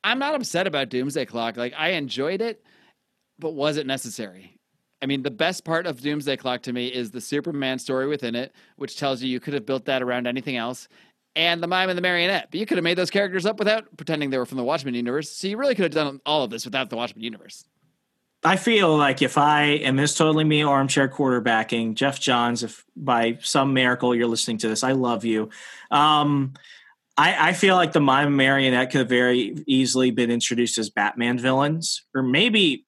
I'm not upset about Doomsday Clock. Like I enjoyed it, but was it necessary? I mean, the best part of Doomsday Clock to me is the Superman story within it, which tells you you could have built that around anything else and the mime and the marionette. But you could have made those characters up without pretending they were from the Watchmen universe. So you really could have done all of this without the Watchmen universe. I feel like if I and this totally me armchair quarterbacking, Geoff Johns, if by some miracle you're listening to this, I love you. Um, I, I, feel like the mime and marionette could have very easily been introduced as Batman villains, or maybe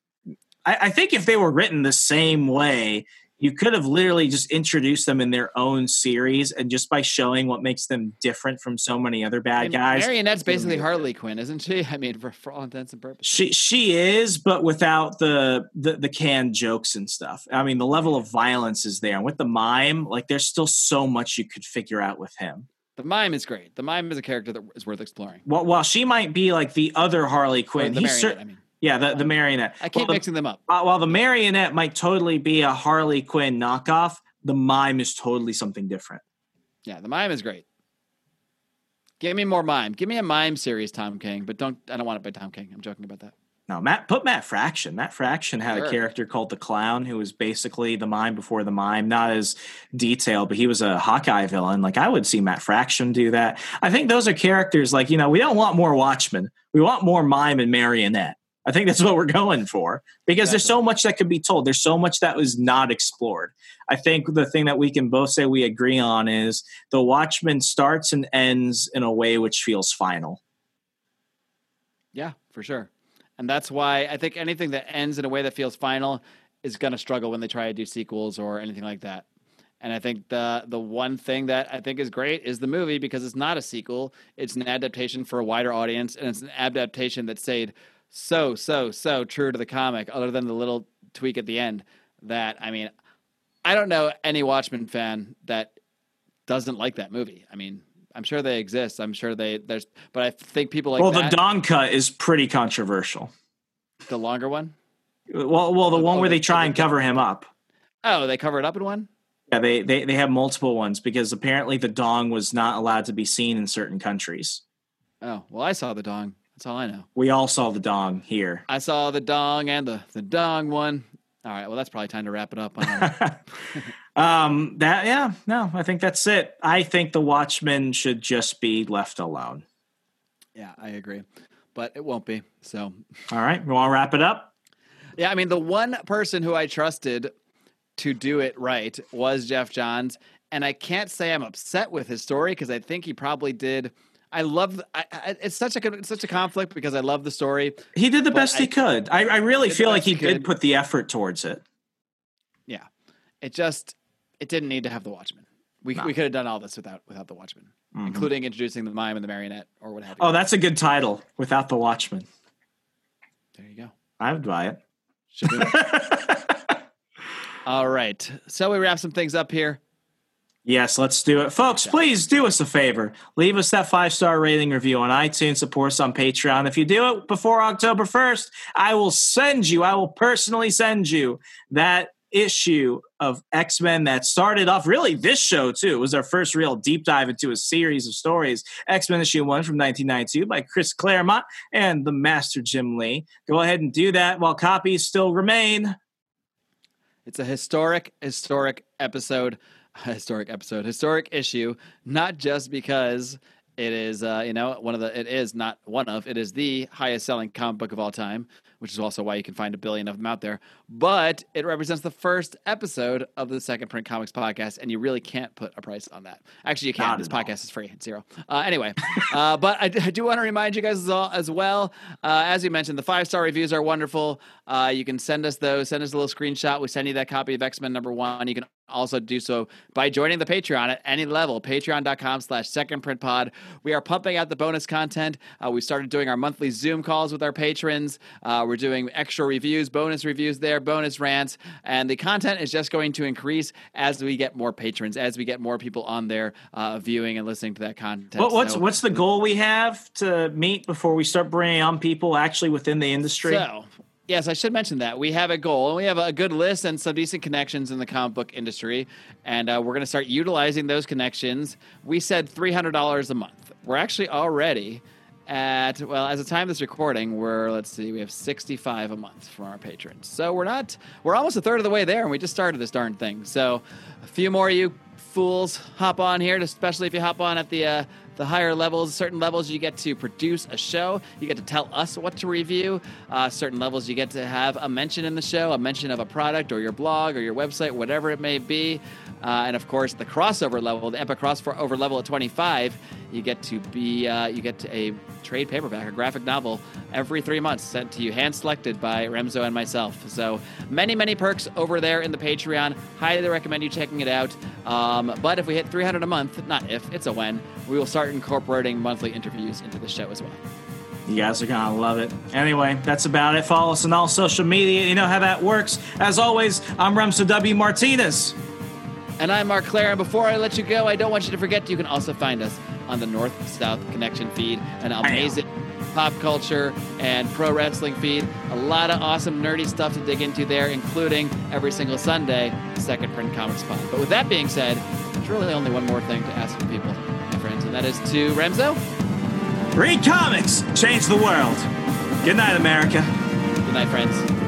I, I think if they were written the same way, you could have literally just introduced them in their own series and just by showing what makes them different from so many other bad I mean, guys. Marionette's basically Harley Quinn, isn't she? I mean, for, for all intents and purposes. She she is, but without the, the the canned jokes and stuff. I mean, the level of violence is there. And with the mime, like there's still so much you could figure out with him. The mime is great. The mime is a character that is worth exploring. Well, while she might be like the other Harley Quinn, the he's cer- I mean. Yeah, the, the marionette. I keep well, mixing them up. Uh, while the marionette might totally be a Harley Quinn knockoff, the mime is totally something different. Yeah, the mime is great. Give me more mime. Give me a mime series, Tom King. But don't. I don't want it by Tom King. I'm joking about that. No, Matt put Matt Fraction. Matt Fraction had Sure. a character called the Clown who was basically the mime before the mime, not as detailed, but he was a Hawkeye villain. Like I would see Matt Fraction do that. I think those are characters like, you know, we don't want more Watchmen. We want more mime and marionette. I think that's what we're going for because there's so much that could be told. There's so much that was not explored. I think the thing that we can both say we agree on is the Watchmen starts and ends in a way which feels final. Yeah, for sure. And that's why I think anything that ends in a way that feels final is going to struggle when they try to do sequels or anything like that. And I think the the one thing that I think is great is the movie because it's not a sequel; it's an adaptation for a wider audience, and it's an adaptation that stayed so so so true to the comic. Other than the little tweak at the end, that I mean, I don't know any Watchmen fan that doesn't like that movie. I mean, I'm sure they exist. I'm sure they there's, but I think people like well, that, the Dawn cut is pretty controversial. the longer one. Well, well, the Oh, one where the- they try and cover him up. Oh, they cover it up in one. Yeah, they, they they have multiple ones because apparently the dong was not allowed to be seen in certain countries. Oh, well, I saw the dong. That's all I know. We all saw the dong here. I saw the dong and the the dong one. All right, well, that's probably time to wrap it up. On um, that yeah, no, I think that's it. I think the Watchmen should just be left alone. yeah, I agree, but it won't be. So, All right, we want to wrap it up. yeah, I mean, the one person who I trusted to do it right was Geoff Johns, and I can't say I'm upset with his story because I think he probably did. I love. I, I, it's such a it's such a conflict because I love the story. He did the best I- he could. I, I really feel like he he did put the effort towards it. Yeah, it just it didn't need to have the Watchmen. We No. we could have done all this without without the Watchmen, Mhm. including introducing the mime and the marionette or what have you. Oh, that's a good title. Without the Watchmen, there you go. I would buy it. It. all right, so we wrap some things up here. Yes, let's do it. Folks, please do us a favor. Leave us that five star rating review on iTunes, support us on Patreon. If you do it before October 1st, I will send you, I will personally send you that issue of X Men that started off really this show, too. It was our first real deep dive into a series of stories. X Men issue one from 1992 by Chris Claremont and the Master Jim Lee. Go ahead and do that while copies still remain. It's a historic, historic episode, historic episode, historic issue. Not just because it is, uh, you know, one of the. It is not one of. It is the highest selling comic book of all time, which is also why you can find a billion of them out there. But it represents the first episode of the Second Print Comics podcast, and you really can't put a price on that. Actually, you can. Not This at all. podcast is free. It's zero. Uh, anyway, uh, but I, I do want to remind you guys as well. As, well uh, as you mentioned, the five star reviews are wonderful. Uh, you can send us those. Send us a little screenshot. We send you that copy of X Men number one. You can also do so by joining the Patreon at any level. Patreon.com slash second print pod. We are pumping out the bonus content. Uh, we started doing our monthly Zoom calls with our patrons. Uh, we're doing extra reviews, bonus reviews there, bonus rants, and the content is just going to increase as we get more patrons, as we get more people on there uh, viewing and listening to that content. What, what's So- what's the goal we have to meet before we start bringing on people actually within the industry? So, yes, I should mention that we have a goal and we have a good list and some decent connections in the comic book industry, and uh, we're going to start utilizing those connections. We said three hundred dollars a month. We're actually already at well, as the time of this recording, we're let's see, we have sixty five a month from our patrons. So we're not we're almost a third of the way there, and we just started this darn thing. So a few more you fools hop on here, especially if you hop on at the uh, the higher levels. Certain levels you get to produce a show. You get to tell us what to review. Uh, certain levels you get to have a mention in the show, a mention of a product or your blog or your website, whatever it may be. Uh, and of course, the crossover level, the Epic crossover level at 25, you get to be uh, you get a trade paperback, a graphic novel every three months sent to you, hand selected by Remso and myself. So many, many perks over there in the Patreon. Highly recommend you checking it out. Um, but if we hit 300 a month, not if, it's a when, we will start incorporating monthly interviews into the show as well. You guys are gonna love it. Anyway, that's about it. Follow us on all social media. You know how that works. As always, I'm Remso W. Martinez. And I'm Mark Clare. And before I let you go, I don't want you to forget you can also find us on the North South Connection feed, an amazing pop culture and pro wrestling feed. A lot of awesome nerdy stuff to dig into there, including every single Sunday, Second Print Comics Pod. But with that being said, there's really only one more thing to ask of people. And that is to Remso. Read comics, change the world. Good night, America. Good night, friends.